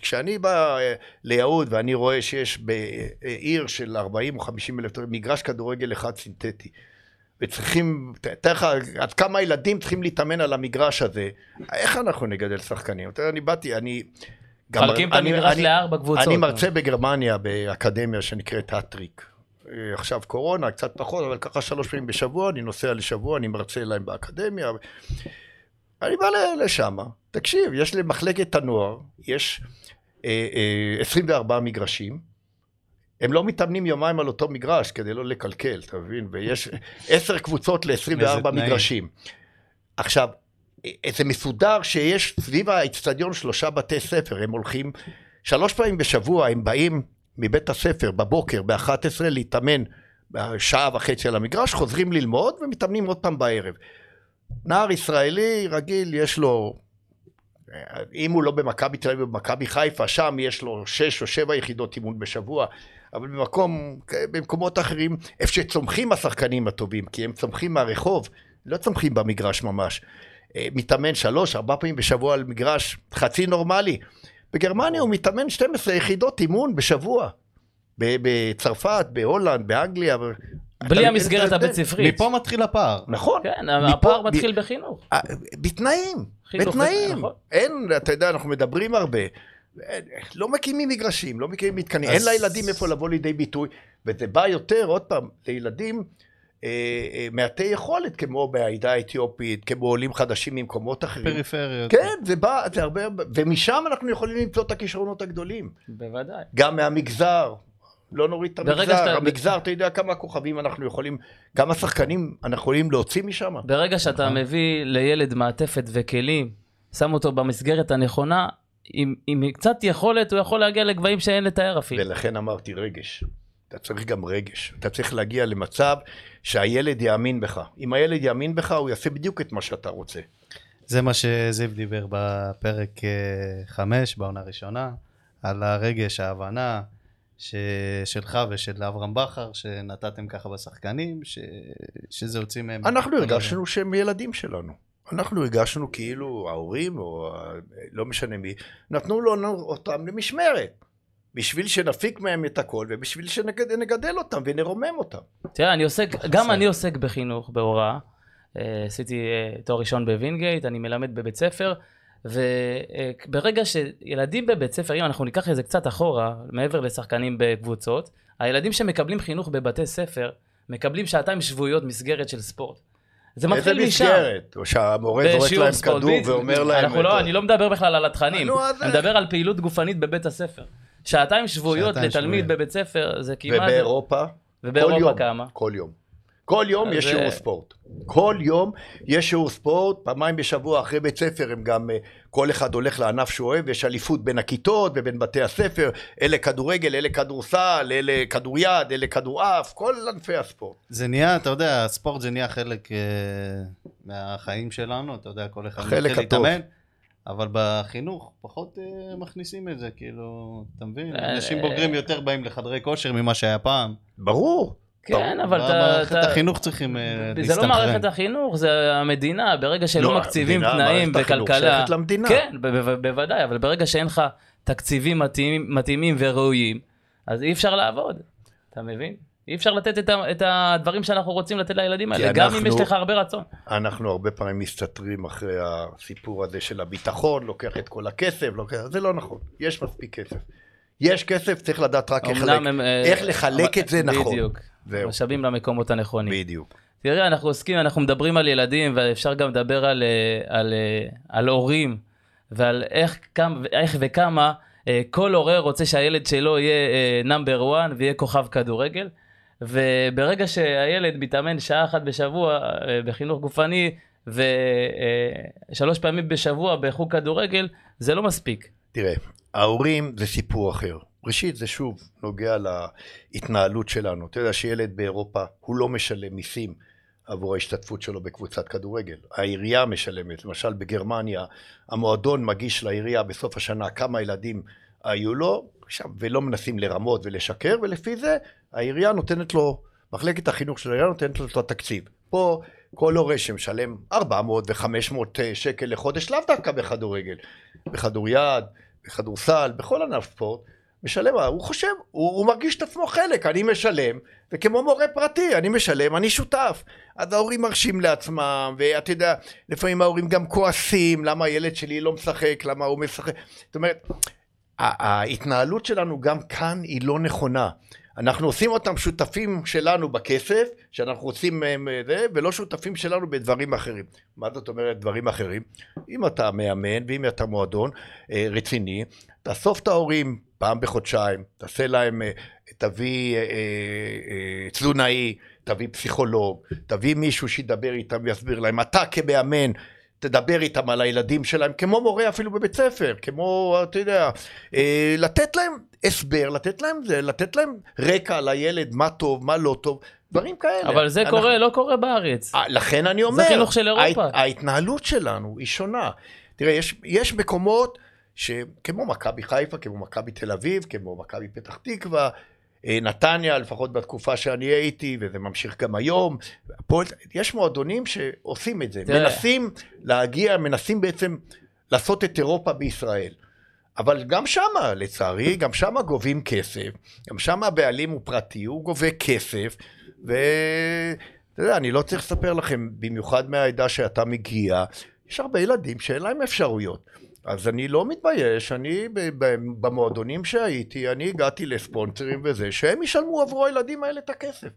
כשאני בא אה, ליהוד ואני רואה שיש בעיר של 40 או 50 אלף מגרש כדורגל אחד סינתטי, וצריכים, תאר לך, עד כמה ילדים צריכים להתאמן על המגרש הזה, איך אנחנו נגדל שחקנים? יודע, אני באתי, אני... מחלקים את המגרש לארבע קבוצות. אני מרצה בגרמניה באקדמיה שנקראת האטריק. אה, עכשיו קורונה, קצת פחות, אבל ככה שלוש פעמים בשבוע, אני נוסע לשבוע, אני מרצה להם באקדמיה. אני בא לשם, תקשיב, יש למחלקת הנוער, יש אה, אה, 24 מגרשים, הם לא מתאמנים יומיים על אותו מגרש כדי לא לקלקל, אתה מבין? ויש עשר קבוצות איזה ל-24 תנאים. מגרשים. עכשיו, זה מסודר שיש סביב האצטדיון שלושה בתי ספר, הם הולכים שלוש פעמים בשבוע, הם באים מבית הספר בבוקר ב-11 להתאמן שעה וחצי על המגרש, חוזרים ללמוד ומתאמנים עוד פעם בערב. נער ישראלי רגיל, יש לו, אם הוא לא במכבי תל אביב, במכבי חיפה, שם יש לו שש או שבע יחידות אימון בשבוע, אבל במקום, במקומות אחרים, איפה שצומחים השחקנים הטובים, כי הם צומחים מהרחוב, לא צומחים במגרש ממש. אה, מתאמן שלוש, ארבע פעמים בשבוע על מגרש חצי נורמלי. בגרמניה הוא מתאמן 12 יחידות אימון בשבוע. ב- בצרפת, בהולנד, באנגליה. בלי המסגרת הבית ספרית. מפה מתחיל הפער. נכון. כן, מפה- הפער ב- מתחיל בחינוך. אה, בתנאים, חינוך, בתנאים. נכון. אין, אתה יודע, אנחנו מדברים הרבה. אין, לא מקימים מגרשים, לא מקימים מתקנים, אין אז- לילדים איפה לבוא לידי ביטוי, וזה בא יותר, עוד פעם, לילדים מעטי יכולת, כמו בעדה האתיופית, כמו עולים חדשים ממקומות אחרים. פריפריות. כן, זה בא, זה הרבה, ומשם אנחנו יכולים למצוא את הכישרונות הגדולים. בוודאי. גם מהמגזר. לא נוריד את המגזר, שאתה- המגזר, אתה יודע כמה כוכבים אנחנו יכולים, כמה שחקנים אנחנו יכולים להוציא משם. ברגע שאתה נכון. מביא לילד מעטפת וכלים, שם אותו במסגרת הנכונה, עם, עם קצת יכולת הוא יכול להגיע לגבהים שאין לתאר אפילו. ולכן אמרתי רגש. אתה צריך גם רגש. אתה צריך להגיע למצב שהילד יאמין בך. אם הילד יאמין בך, הוא יעשה בדיוק את מה שאתה רוצה. זה מה שזיו דיבר בפרק 5, בעונה הראשונה, על הרגש, ההבנה ש... שלך ושל אברהם בכר, שנתתם ככה בשחקנים, ש... שזה הוציא מהם. אנחנו הרגשנו שהם ילדים שלנו. אנחנו הרגשנו כאילו ההורים, או לא משנה מי, נתנו לנו אותם למשמרת. בשביל שנפיק מהם את הכל, ובשביל שנגדל אותם ונרומם אותם. תראה, אני עוסק, גם. אני עוסק בחינוך, בהוראה. אה, עשיתי אה, תואר ראשון בווינגייט, אני מלמד בבית ספר, וברגע שילדים בבית ספר, אם אנחנו ניקח את זה קצת אחורה, מעבר לשחקנים בקבוצות, הילדים שמקבלים חינוך בבתי ספר, מקבלים שעתיים שבועיות מסגרת של ספורט. זה מתחיל איזה משם. מסגרת? או שהמורה זורק להם ספורט, כדור. ואומר להם... אנחנו לא, אני לא מדבר בכלל על התכנים, אני? מדבר על פעילות גופנית בבית הספר. שעתיים שבועיות שעתיים לתלמיד שבועיות. בבית ספר זה כמעט... ובאירופה? כל ובאירופה יום. כמה? כל יום. כל יום אז יש זה- שיעור ספורט. כל יום יש שיעור ספורט, פעמיים בשבוע אחרי בית ספר הם גם, אה, כל אחד הולך לענף שהוא אוהב, יש אליפות בין הכיתות ובין בתי הספר, אלה כדורגל, אלה כדורסל, אלה כדוריד, אלה כדורעף, כל ענפי הספורט. זה נהיה, אתה יודע, הספורט זה נהיה חלק אה, מהחיים שלנו, אתה יודע, כל אחד מתחיל הטוב. להתאמן, אבל בחינוך פחות אה, מכניסים את זה, כאילו, אתה מבין? אה, אנשים. בוגרים יותר באים לחדרי כושר ממה שהיה פעם. ברור. כן, אבל אתה... במערכת אתה- החינוך צריכים אה, זה להסתנכרן. לא מערכת החינוך, זה המדינה, ברגע שלא לא, מקציבים המדינה, תנאים מערכת החינוך. שייכת למדינה. כן, בוודאי, אבל ברגע שאין לך תקציבים מתאימים, מתאימים וראויים, אז אי אפשר לעבוד. אתה מבין? אי אפשר לתת את, ה- את הדברים שאנחנו רוצים לתת לילדים האלה, גם אם אנחנו- יש לך הרבה רצון. אנחנו הרבה פעמים מסתתרים אחרי הסיפור הזה של הביטחון, לוקח את כל הכסף, לוקח... זה לא נכון, יש מספיק כסף. יש כסף, צריך לדעת רק איך הם, אה, איך לחלק אבל- את זה נכון. בדיוק. משאבים למקומות הנכונים. בדיוק. תראה, אנחנו עוסקים, אנחנו מדברים על ילדים, ואפשר גם לדבר על, אה, על, אה, על הורים, ועל איך, כמה, איך וכמה כל הורה רוצה שהילד שלו יהיה נאמבר 1 ויהיה כוכב כדורגל. וברגע שהילד מתאמן שעה אחת בשבוע אה, בחינוך גופני ושלוש פעמים בשבוע בחוג כדורגל, זה לא מספיק. תראה, ההורים זה סיפור אחר. ראשית, זה שוב נוגע להתנהלות שלנו. אתה יודע שילד באירופה, הוא לא משלם מיסים עבור ההשתתפות שלו בקבוצת כדורגל. העירייה משלמת. למשל בגרמניה, המועדון מגיש לעירייה בסוף השנה כמה ילדים היו לו, שם, ולא מנסים לרמות ולשקר, ולפי זה העירייה נותנת לו, מחלקת החינוך של העירייה נותנת לו את התקציב. פה כל הורה שמשלם 400 ו-500 שקל לחודש, לאו דווקא בכדורגל, בכדוריד, בכדורסל, בכל ענף ספורט, משלם, הוא חושב, הוא, הוא מרגיש את עצמו חלק, אני משלם, וכמו מורה פרטי, אני משלם, אני שותף. אז ההורים מרשים לעצמם, ואתה יודע, לפעמים ההורים גם כועסים, למה הילד שלי לא משחק, למה הוא משחק. זאת אומרת, ההתנהלות שלנו גם כאן היא לא נכונה. אנחנו עושים אותם שותפים שלנו בכסף, שאנחנו עושים מהם אה, זה, ולא שותפים שלנו בדברים אחרים. מה זאת אומרת דברים אחרים? אם אתה מאמן ואם אתה מועדון אה, רציני, תאסוף את ההורים פעם בחודשיים, תעשה להם, אה, תביא תזונאי, תביא פסיכולוג, תביא מישהו שידבר איתם ויסביר להם. אתה כמאמן תדבר איתם על הילדים שלהם, כמו מורה אפילו בבית ספר, כמו, אתה יודע, אה, לתת להם הסבר, לתת להם זה, לתת להם רקע על הילד, מה טוב, מה לא טוב, דברים כאלה. אבל זה אנחנו- קורה, לא קורה בארץ. אה, לכן אני אומר, חינוך של אירופה. ההת, ההתנהלות שלנו היא שונה. תראה, יש, יש מקומות שכמו מכבי חיפה, כמו מכבי תל אביב, כמו מכבי פתח תקווה, נתניה, לפחות בתקופה שאני הייתי, וזה ממשיך גם היום, הפועל- יש מועדונים שעושים את זה, תראה. מנסים להגיע, מנסים בעצם לעשות את אירופה בישראל. אבל גם שמה, לצערי, גם שמה גובים כסף, גם שמה הבעלים הוא פרטי, הוא גובה כסף, ואתה יודע, אני לא צריך לספר לכם, במיוחד מהעדה שאתה מגיע, יש הרבה ילדים שאין להם אפשרויות. אז אני לא מתבייש, אני במועדונים שהייתי, אני הגעתי לספונסרים וזה, שהם ישלמו עבור הילדים האלה את הכסף.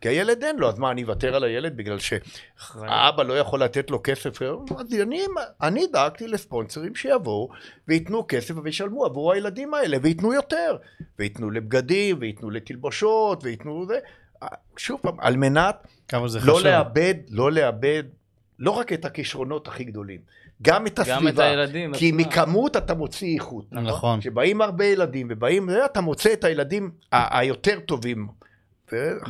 כי הילד אין לו, אז מה, אני אוותר על הילד בגלל שהאבא לא יכול לתת לו כסף? אז אני, אני דאגתי לספונסרים שיבואו וייתנו כסף וישלמו עבור הילדים האלה, וייתנו יותר. וייתנו לבגדים, וייתנו לתלבושות, וייתנו זה. שוב פעם, על מנת לא. לאבד, לא לאבד, לא רק את הכישרונות הכי גדולים, גם את הסביבה. גם את הילדים. כי עצמם. מכמות אתה מוציא איכות. נכון. כשבאים הרבה ילדים ובאים, אתה מוצא את הילדים ה- היותר טובים.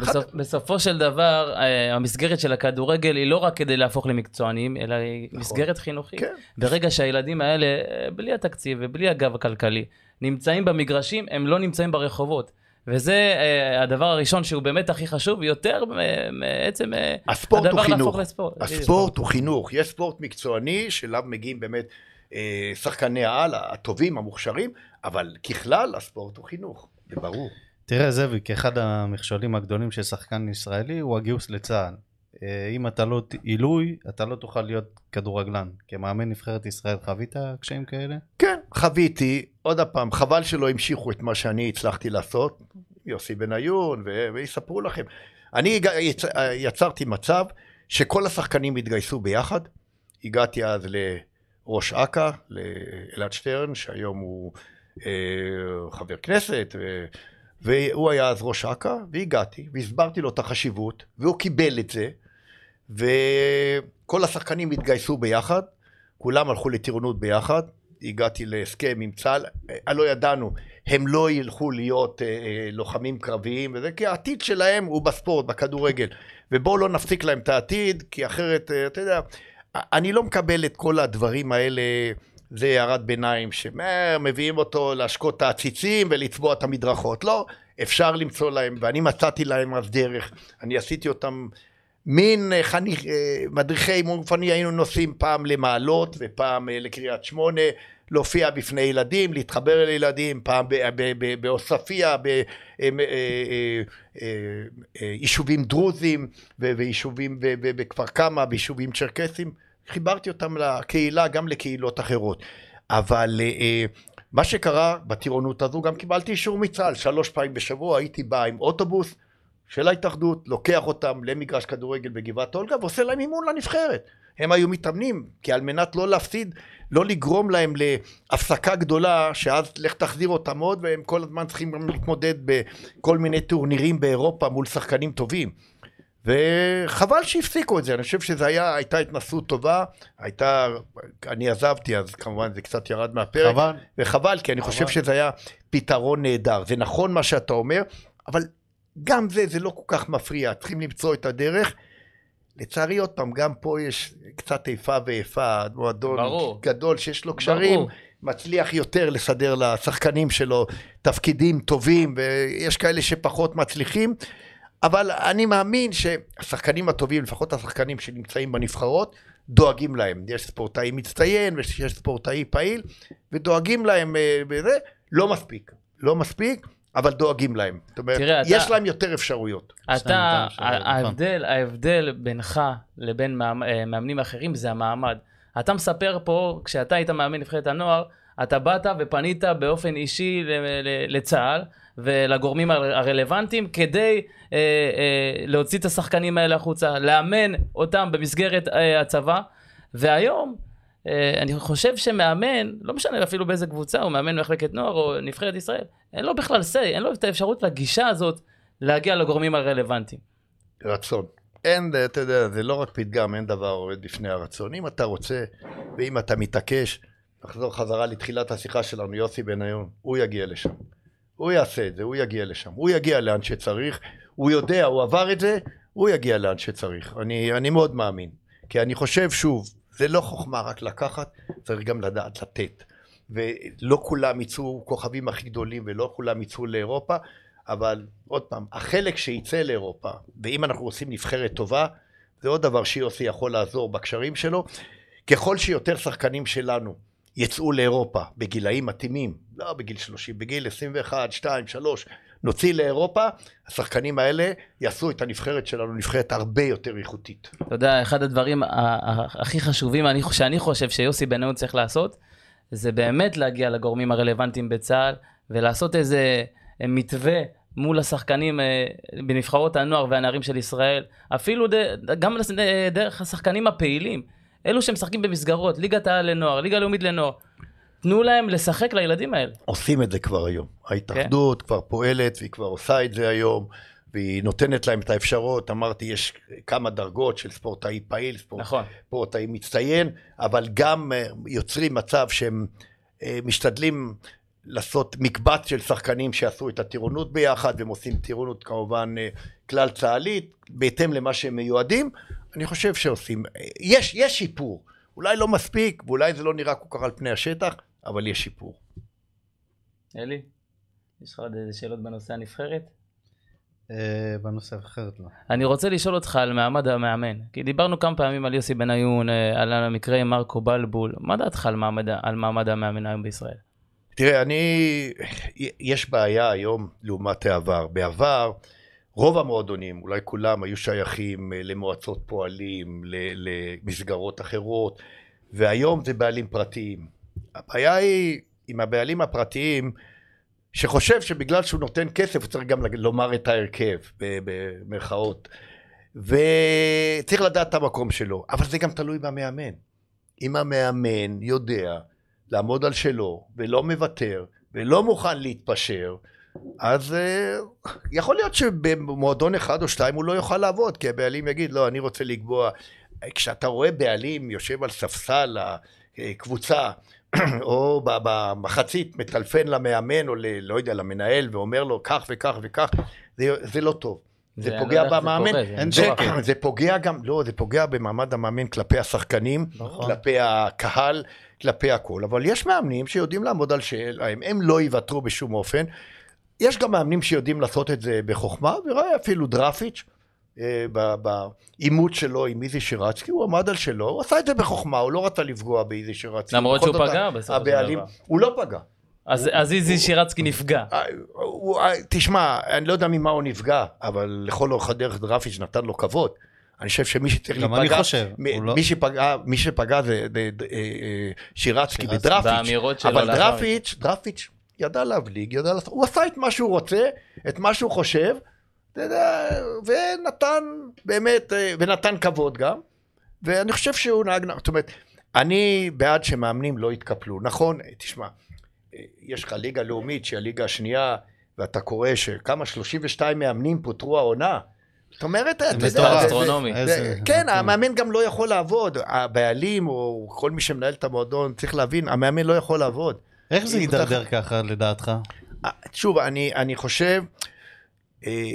בסופ, בסופו של דבר, אה, המסגרת של הכדורגל היא לא רק כדי להפוך למקצוענים, אלא היא נכון. מסגרת חינוכית. כן. ברגע שהילדים האלה, אה, בלי התקציב ובלי הגב הכלכלי, נמצאים במגרשים, הם לא נמצאים ברחובות. וזה אה, הדבר הראשון שהוא באמת הכי חשוב, יותר מ- מעצם אה, הספורט הוא הדבר חינוך. להפוך לספורט. הספורט הוא חינוך. יש ספורט מקצועני שאליו מגיעים באמת אה, שחקני העל, הטובים, המוכשרים, אבל ככלל הספורט הוא חינוך, זה ברור. תראה זאביק, אחד המכשולים הגדולים של שחקן ישראלי הוא הגיוס לצה"ל. אה, אם אתה לא עילוי, אתה לא תוכל להיות כדורגלן. כמאמן נבחרת ישראל חווית קשיים כאלה? כן, חוויתי, עוד פעם, חבל שלא המשיכו את מה שאני הצלחתי לעשות, יוסי בניון, ו- ויספרו לכם. אני יצ... יצרתי מצב שכל השחקנים התגייסו ביחד, הגעתי אז לראש אכ"א, לאלעד שטרן, שהיום הוא אה, חבר כנסת, ו... והוא היה אז ראש אכ"א, והגעתי, והסברתי לו את החשיבות, והוא קיבל את זה, וכל השחקנים התגייסו ביחד, כולם הלכו לטירונות ביחד, הגעתי להסכם עם צה"ל, אה, לא ידענו, הם לא ילכו להיות אה, אה, לוחמים קרביים וזה, כי העתיד שלהם הוא בספורט, בכדורגל, ובואו לא נפסיק להם את העתיד, כי אחרת, אתה יודע, אני לא מקבל את כל הדברים האלה, זה הערת ביניים, שמביאים אותו להשקות את העציצים ולצבוע את המדרכות, לא, אפשר למצוא להם, ואני מצאתי להם אז דרך, אני עשיתי אותם מין אה, חניך, אה, מדריכי אימון גופני היינו נוסעים פעם למעלות ופעם אה, לקריית שמונה, להופיע בפני ילדים, להתחבר לילדים, פעם ב- ב- ב- בעוספיא, ביישובים דרוזים ויישובים בכפר קמא, ביישובים צ'רקסים, חיברתי אותם לקהילה, גם לקהילות אחרות. אבל מה שקרה בטירונות הזו, גם קיבלתי אישור מצה"ל, שלוש פעמים בשבוע הייתי בא עם אוטובוס של ההתאחדות, לוקח אותם למגרש כדורגל בגבעת אולגה ועושה להם אימון לנבחרת. הם היו מתאמנים, כי על מנת לא להפסיד, לא לגרום להם להפסקה גדולה, שאז לך תחזיר אותם עוד, והם כל הזמן צריכים גם להתמודד בכל מיני טורנירים באירופה מול שחקנים טובים. וחבל שהפסיקו את זה, אני חושב שזו הייתה התנסות טובה, הייתה, אני עזבתי אז כמובן זה קצת ירד מהפרק, חבל. וחבל כי אני חבל. חושב שזה היה פתרון נהדר, זה נכון מה שאתה אומר, אבל גם זה, זה לא כל כך מפריע, צריכים למצוא את הדרך. לצערי עוד פעם, גם פה יש קצת איפה ואיפה, מועדון. גדול שיש לו קשרים, ברור. מצליח יותר לסדר לשחקנים שלו תפקידים טובים, ויש כאלה שפחות מצליחים, אבל אני מאמין שהשחקנים הטובים, לפחות השחקנים שנמצאים בנבחרות, דואגים להם. יש ספורטאי מצטיין ויש ספורטאי פעיל, ודואגים להם אה, בזה, לא מספיק. לא מספיק, אבל דואגים להם. זאת אומרת, תראה, אתה- יש להם יותר אפשרויות. אתה, נכון. ההבדל, ההבדל בינך לבין אה, מאמנים אחרים זה המעמד. אתה מספר פה, כשאתה היית מאמן נבחרת הנוער, אתה באת ופנית באופן אישי ל- ל- לצה"ל ולגורמים הר- הרלוונטיים כדי אה, אה, להוציא את השחקנים האלה החוצה, לאמן אותם במסגרת אה, הצבא, והיום אני חושב שמאמן, לא משנה אפילו באיזה קבוצה, הוא מאמן מחלקת נוער או נבחרת ישראל, אין לו בכלל say, אין לו את האפשרות לגישה הזאת להגיע לגורמים הרלוונטיים. רצון. אין, אתה יודע, זה לא רק פתגם, אין דבר עומד בפני הרצון. אם אתה רוצה, ואם אתה מתעקש, נחזור חזרה לתחילת השיחה שלנו, יוסי בניון, הוא יגיע לשם. הוא יעשה את זה, הוא יגיע לשם. הוא יגיע לאן שצריך, הוא יודע, הוא עבר את זה, הוא יגיע לאן שצריך. אני, אני מאוד מאמין. כי אני חושב, שוב, זה לא חוכמה רק לקחת, צריך גם לדעת לתת. ולא כולם יצאו כוכבים הכי גדולים, ולא כולם יצאו לאירופה, אבל עוד פעם, החלק שיצא לאירופה, ואם אנחנו עושים נבחרת טובה, זה עוד דבר שיוסי יכול לעזור בקשרים שלו. ככל שיותר שחקנים שלנו יצאו לאירופה בגילאים מתאימים, לא בגיל 30, בגיל 21, 2, 3, נוציא לאירופה, השחקנים האלה יעשו את הנבחרת שלנו נבחרת הרבה יותר איכותית. אתה יודע, אחד הדברים הכי חשובים אני, שאני חושב שיוסי בניון צריך לעשות, זה באמת להגיע לגורמים הרלוונטיים בצה"ל, ולעשות איזה מתווה מול השחקנים אה, בנבחרות הנוער והנערים של ישראל, אפילו ד, גם לס- דרך השחקנים הפעילים, אלו שמשחקים במסגרות, ליגת העל לנוער, ליגה לאומית לנוער. תנו להם לשחק לילדים האלה. עושים את זה כבר היום. ההתאחדות כבר פועלת והיא כבר עושה את זה היום. והיא נותנת להם את האפשרות, אמרתי, יש כמה דרגות של ספורטאי פעיל, ספורט, נכון. ספורטאי מצטיין, אבל גם אה, יוצרים מצב שהם אה, משתדלים לעשות מקבץ של שחקנים שעשו את הטירונות ביחד, והם עושים טירונות כמובן אה, כלל צה"לית, בהתאם למה שהם מיועדים, אני חושב שעושים, יש, יש שיפור, אולי לא מספיק, ואולי זה לא נראה כל כך על פני השטח, אבל יש שיפור. אלי, יש לך עוד איזה שאלות בנושא הנבחרת? אה, בנושא אחרת לא. אני רוצה לשאול אותך על מעמד המאמן, כי דיברנו כמה פעמים על יוסי בניון, אה, על המקרה עם מרקו בלבול, מה דעתך על מעמד, על מעמד המאמן היום בישראל? תראה, אני... יש בעיה היום לעומת העבר. בעבר, רוב המועדונים, אולי כולם, היו שייכים אה, למועצות פועלים, ל- למסגרות אחרות, והיום זה בעלים פרטיים. הבעיה היא עם הבעלים הפרטיים, שחושב שבגלל שהוא נותן כסף, הוא צריך גם לומר את ההרכב, במרכאות. וצריך לדעת את המקום שלו, אבל זה גם תלוי במאמן. אם המאמן יודע לעמוד על שלו, ולא מוותר, ולא מוכן להתפשר, אז uh, יכול להיות שבמועדון אחד או שתיים הוא לא יוכל לעבוד, כי הבעלים יגיד, לא, אני רוצה לקבוע. כשאתה רואה בעלים יושב על ספסל הקבוצה, או ב- במחצית מטלפן למאמן, או ל, לא יודע, למנהל, ואומר לו כך וכך וכך, זה, זה לא טוב. זה אני לא פוגע איך זה במאמן, קורה, זה זה. זה פוגע גם, לא, זה פוגע במעמד המאמן כלפי השחקנים, נכון. כלפי הקהל, כלפי הכל. אבל יש מאמנים שיודעים לעמוד על שלהם, הם לא יוותרו בשום אופן. יש גם מאמנים שיודעים לעשות את זה בחוכמה, וראה אפילו דרפיץ', אה, בעימות שלו עם איזי שירצקי, הוא עמד על שלו, הוא עשה את זה בחוכמה, הוא לא רצה לפגוע באיזי שירצקי. למרות שהוא פגע בסופו של דבר. הוא לא פגע. אז, אז איזי שירצקי נפגע. אה, הוא- אה, תשמע, אני לא יודע ממה הוא נפגע, אבל לכל אורך הדרך דרפיץ' נתן לו כבוד. אני חושב שמי שצריך גם להיפגע, אני חושב, מ- לא- מי שפגע, מי שפגע זה זה- זה- אה, אה, שירצקי. ודרפיץ', אבל דרפיץ', דרפיץ' ידע להבליג, ידע לעשות, הוא עשה את מה שהוא רוצה, את מה שהוא חושב, אתה יודע, ונתן באמת, אה, ונתן כבוד גם, ואני חושב שהוא נהג, זאת אומרת, אני בעד שמאמנים לא יתקפלו, נכון, אה, תשמע, אה, יש לך ליגה לאומית שהיא הליגה השנייה, ואתה קורא שכמה 32 מאמנים פוטרו העונה, זאת אומרת, אתה יודע. זה- אסטרונומי. כן. המאמן גם לא יכול לעבוד, הבעלים או כל מי שמנהל את המועדון צריך להבין, המאמן לא יכול לעבוד. איך זה יידרדר ככה לדעתך? שוב, אני, אני חושב,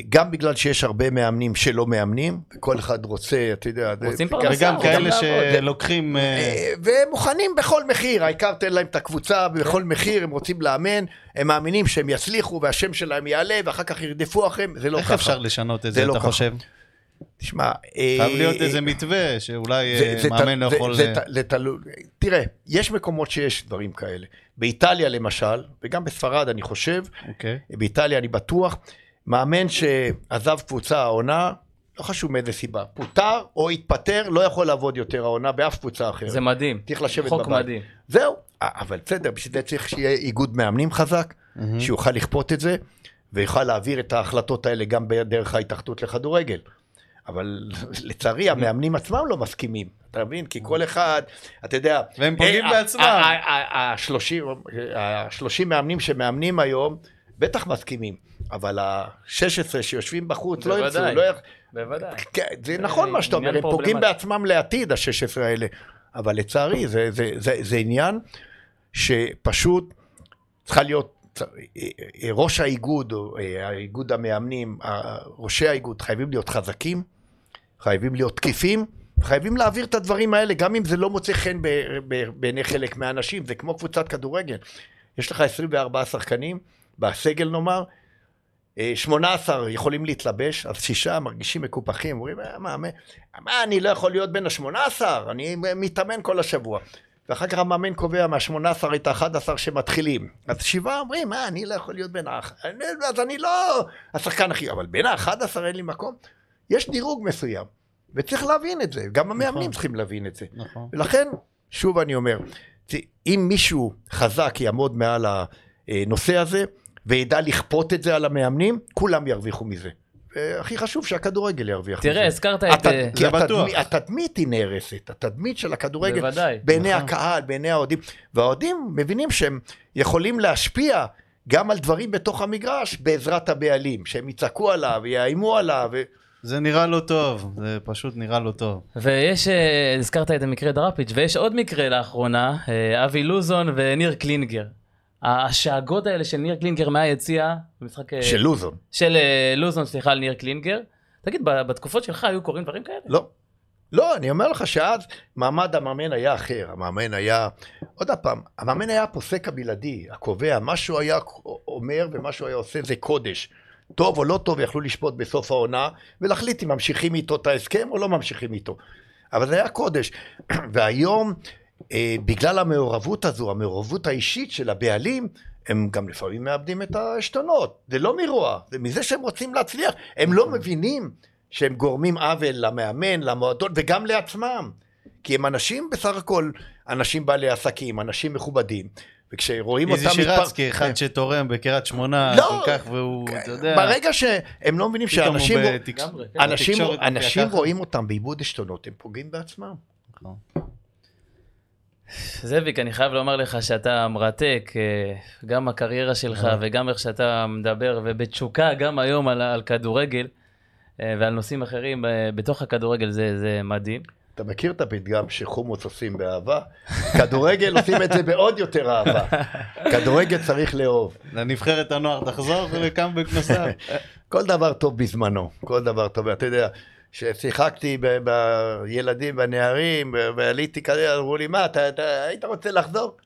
גם בגלל שיש הרבה מאמנים שלא מאמנים, כל אחד רוצה, אתה יודע, רוצים גם- פרנסה, וגם כאלה. שלוקחים... אה, אה, והם מוכנים בכל מחיר, העיקר תן להם את הקבוצה בכל מחיר, הם רוצים לאמן, הם מאמינים שהם יצליחו והשם שלהם יעלה ואחר כך ירדפו אחריהם, זה לא איך ככה. אפשר לשנות את זה לא אתה. חושב? תשמע, אה, חייב להיות אה, איזה מתווה שאולי אה, מאמן לא יכול... אה, זה תלוי, תראה, יש מקומות שיש דברים כאלה. באיטליה למשל, וגם בספרד אני חושב, אוקיי. באיטליה אני בטוח, מאמן שעזב קבוצה העונה, לא חשוב מאיזה סיבה, פוטר או התפטר, לא יכול לעבוד יותר העונה באף קבוצה אחרת. זה מדהים. צריך לשבת חוק בבית. מדהים. זהו, אבל בסדר, בשביל זה צריך שיהיה איגוד מאמנים חזק, מהמם. שיוכל לכפות את זה, ויוכל להעביר את ההחלטות האלה גם דרך ההתאחדות לכדורגל. אבל לצערי המאמנים עצמם לא מסכימים, אתה מבין? כי כל אחד, אתה יודע... והם פוגעים אה, בעצמם. ה-30 מאמנים שמאמנים היום, בטח מסכימים, אבל ה-16 שיושבים בחוץ לא ירצו. לא יח... בוודאי. כן, זה נכון מה שאתה אומר, הם פוגעים. בעצמם לעתיד, ה-16 האלה. אבל לצערי, זה, זה, זה, זה עניין שפשוט צריכה להיות, ראש האיגוד, או אה, האיגוד המאמנים, ראשי האיגוד חייבים להיות חזקים, חייבים להיות תקיפים, חייבים להעביר את הדברים האלה, גם אם זה לא מוצא חן בעיני חלק מהאנשים, זה כמו קבוצת כדורגל. יש לך 24 שחקנים, בסגל נאמר, אה, 18 יכולים להתלבש, אז שישה מרגישים מקופחים, אומרים, "אה, מה, מה, מה, אני לא יכול להיות בין ה-18, אני מתאמן כל השבוע. ואחר כך המאמן קובע מה-18 את ה-11 שמתחילים. אז שבעה אומרים, מה, אני לא יכול להיות בין ה... אז אני לא השחקן הכי... אבל בין ה-11 אין לי מקום. יש דירוג מסוים, וצריך להבין את זה, גם המאמנים נכון. צריכים להבין את זה. נכון. ולכן, שוב אני אומר, אם מישהו חזק יעמוד מעל הנושא הזה, וידע לכפות את זה על המאמנים, כולם ירוויחו מזה. והכי חשוב שהכדורגל ירוויח מזה. תראה, הזכרת את... הת- אה, כי זה בטוח. התדמי- התדמית היא נהרסת, התדמית של הכדורגל, בוודאי. בעיני נכון. הקהל, בעיני האוהדים, והאוהדים מבינים שהם יכולים להשפיע גם על דברים בתוך המגרש בעזרת הבעלים, שהם יצעקו עליו, יאיימו עליו, ו... זה נראה לא טוב, זה פשוט נראה לא טוב. ויש, אה, הזכרת את המקרה דראפיץ', ויש עוד מקרה לאחרונה, אה, אבי לוזון וניר קלינגר. השאגות האלה של ניר קלינגר מהיציע, במשחק... אה, של לוזון. של אה, לוזון, סליחה, על ניר קלינגר. תגיד, בתקופות שלך היו קורים דברים כאלה? לא. לא, אני אומר לך שאז מעמד המאמן היה אחר, המאמן היה, עוד פעם, המאמן היה הפוסק הבלעדי, הקובע, מה שהוא היה אומר ומה שהוא היה עושה זה קודש. טוב או לא טוב, יכלו לשפוט בסוף העונה ולהחליט אם ממשיכים איתו את ההסכם או לא ממשיכים איתו. אבל זה היה קודש. והיום, בגלל המעורבות הזו, המעורבות האישית של הבעלים, הם גם לפעמים מאבדים את העשתונות. זה לא מרוע, זה מזה שהם רוצים להצליח. הם לא מבינים שהם גורמים עוול למאמן, למועדון וגם לעצמם. כי הם אנשים בסך הכל, אנשים בעלי עסקים, אנשים מכובדים. וכשרואים אותם... איזי מתפר- שירצקי, אחד שתורם בקריית שמונה, לא. כל כך, והוא, אתה יודע, ברגע שהם לא מבינים פתאום הוא שאנשים... בתקש- כן. אנשים, אנשים ככה. רואים אותם באיבוד עשתונות, הם פוגעים בעצמם. זאביק, אני חייב לומר לך שאתה מרתק, אה, גם הקריירה שלך וגם איך שאתה מדבר, ובתשוקה גם היום על, על כדורגל אה, ועל נושאים אחרים אה, בתוך הכדורגל, זה, זה מדהים. אתה מכיר את הפתגם שחומוס עושים באהבה? כדורגל עושים את זה בעוד יותר אהבה. כדורגל צריך לאהוב. לנבחרת הנוער תחזור לקאמבק נוסף. כל דבר טוב בזמנו, כל דבר טוב. אתה יודע, כששיחקתי ב- בילדים, בנערים, ועליתי כזה, אמרו לי, מה, אתה, אתה היית רוצה לחזור?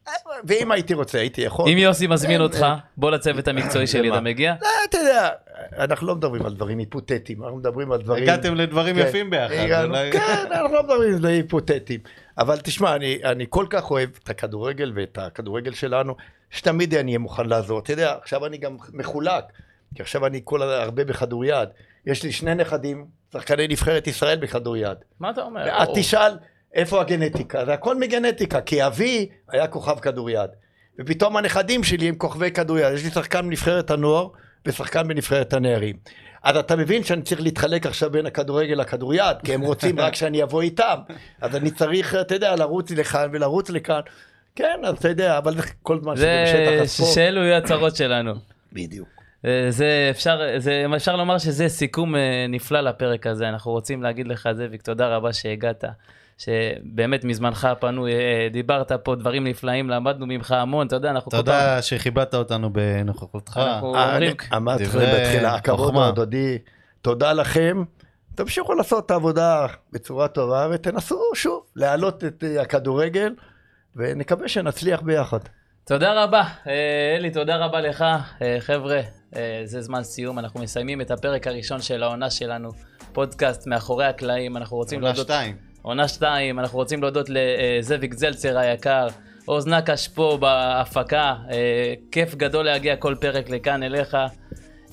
ואם הייתי רוצה, הייתי יכול. אם יוסי מזמין אותך, בוא לצוות המקצועי שלי, למה? אתה מגיע? לא, אתה יודע, אנחנו לא מדברים על דברים היפותטיים, אנחנו מדברים על דברים... הגעתם לדברים כן. יפים ביחד. אולי- כן, אנחנו לא מדברים על דברים היפותטיים. אבל תשמע, אני, אני כל כך אוהב את הכדורגל ואת הכדורגל שלנו, שתמיד אני אהיה מוכן לעזור. אתה יודע, עכשיו אני גם מחולק, כי עכשיו אני כל הרבה בכדוריד. יש לי שני נכדים שחקני נבחרת ישראל בכדוריד. מה אתה אומר? ואז או, תשאל איפה הגנטיקה, זה הכל מגנטיקה, כי אבי היה כוכב כדוריד, ופתאום הנכדים שלי הם כוכבי כדוריד, יש לי שחקן בנבחרת הנוער ושחקן בנבחרת הנערים. אז אתה מבין שאני צריך להתחלק עכשיו בין הכדורגל לכדוריד, כי הם רוצים רק שאני אבוא איתם, אז אני צריך, אתה יודע, לרוץ לכאן ולרוץ לכאן. כן, אז אתה יודע, אבל זה כל זמן שזה זה, בשטח הספורט. שאלו יהיו הצרות שלנו. בדיוק. אה, זה אפשר, זה, אפשר לומר שזה סיכום אה, נפלא לפרק הזה. אנחנו רוצים להגיד לך, זאביק, תודה רבה שהגעת. שבאמת מזמנך הפנוי אה, דיברת פה דברים נפלאים, למדנו ממך המון, אתה יודע, אנחנו כל. תודה שכיבדת אותנו בנוכחותך. אנחנו אומרים, אמרתי בתחילה, הכבוד. ההדדי, תודה לכם. תמשיכו לעשות את העבודה בצורה טובה ותנסו שוב להעלות את הכדורגל ונקווה שנצליח ביחד. תודה רבה, אלי, תודה רבה לך. חבר'ה, זה זמן סיום, אנחנו מסיימים את הפרק הראשון של העונה שלנו, פודקאסט מאחורי הקלעים, אנחנו רוצים עונה להודות... שתיים. עונה שתיים, אנחנו רוצים להודות לזאביק זלצר היקר, עוז נקש פה בהפקה, אה, כיף גדול להגיע כל פרק לכאן אליך.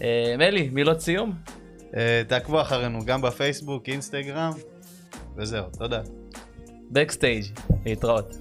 אה, אלי, מילות סיום? אה, תעקבו אחרינו גם בפייסבוק, אינסטגרם, וזהו, תודה. בקסטייג', להתראות.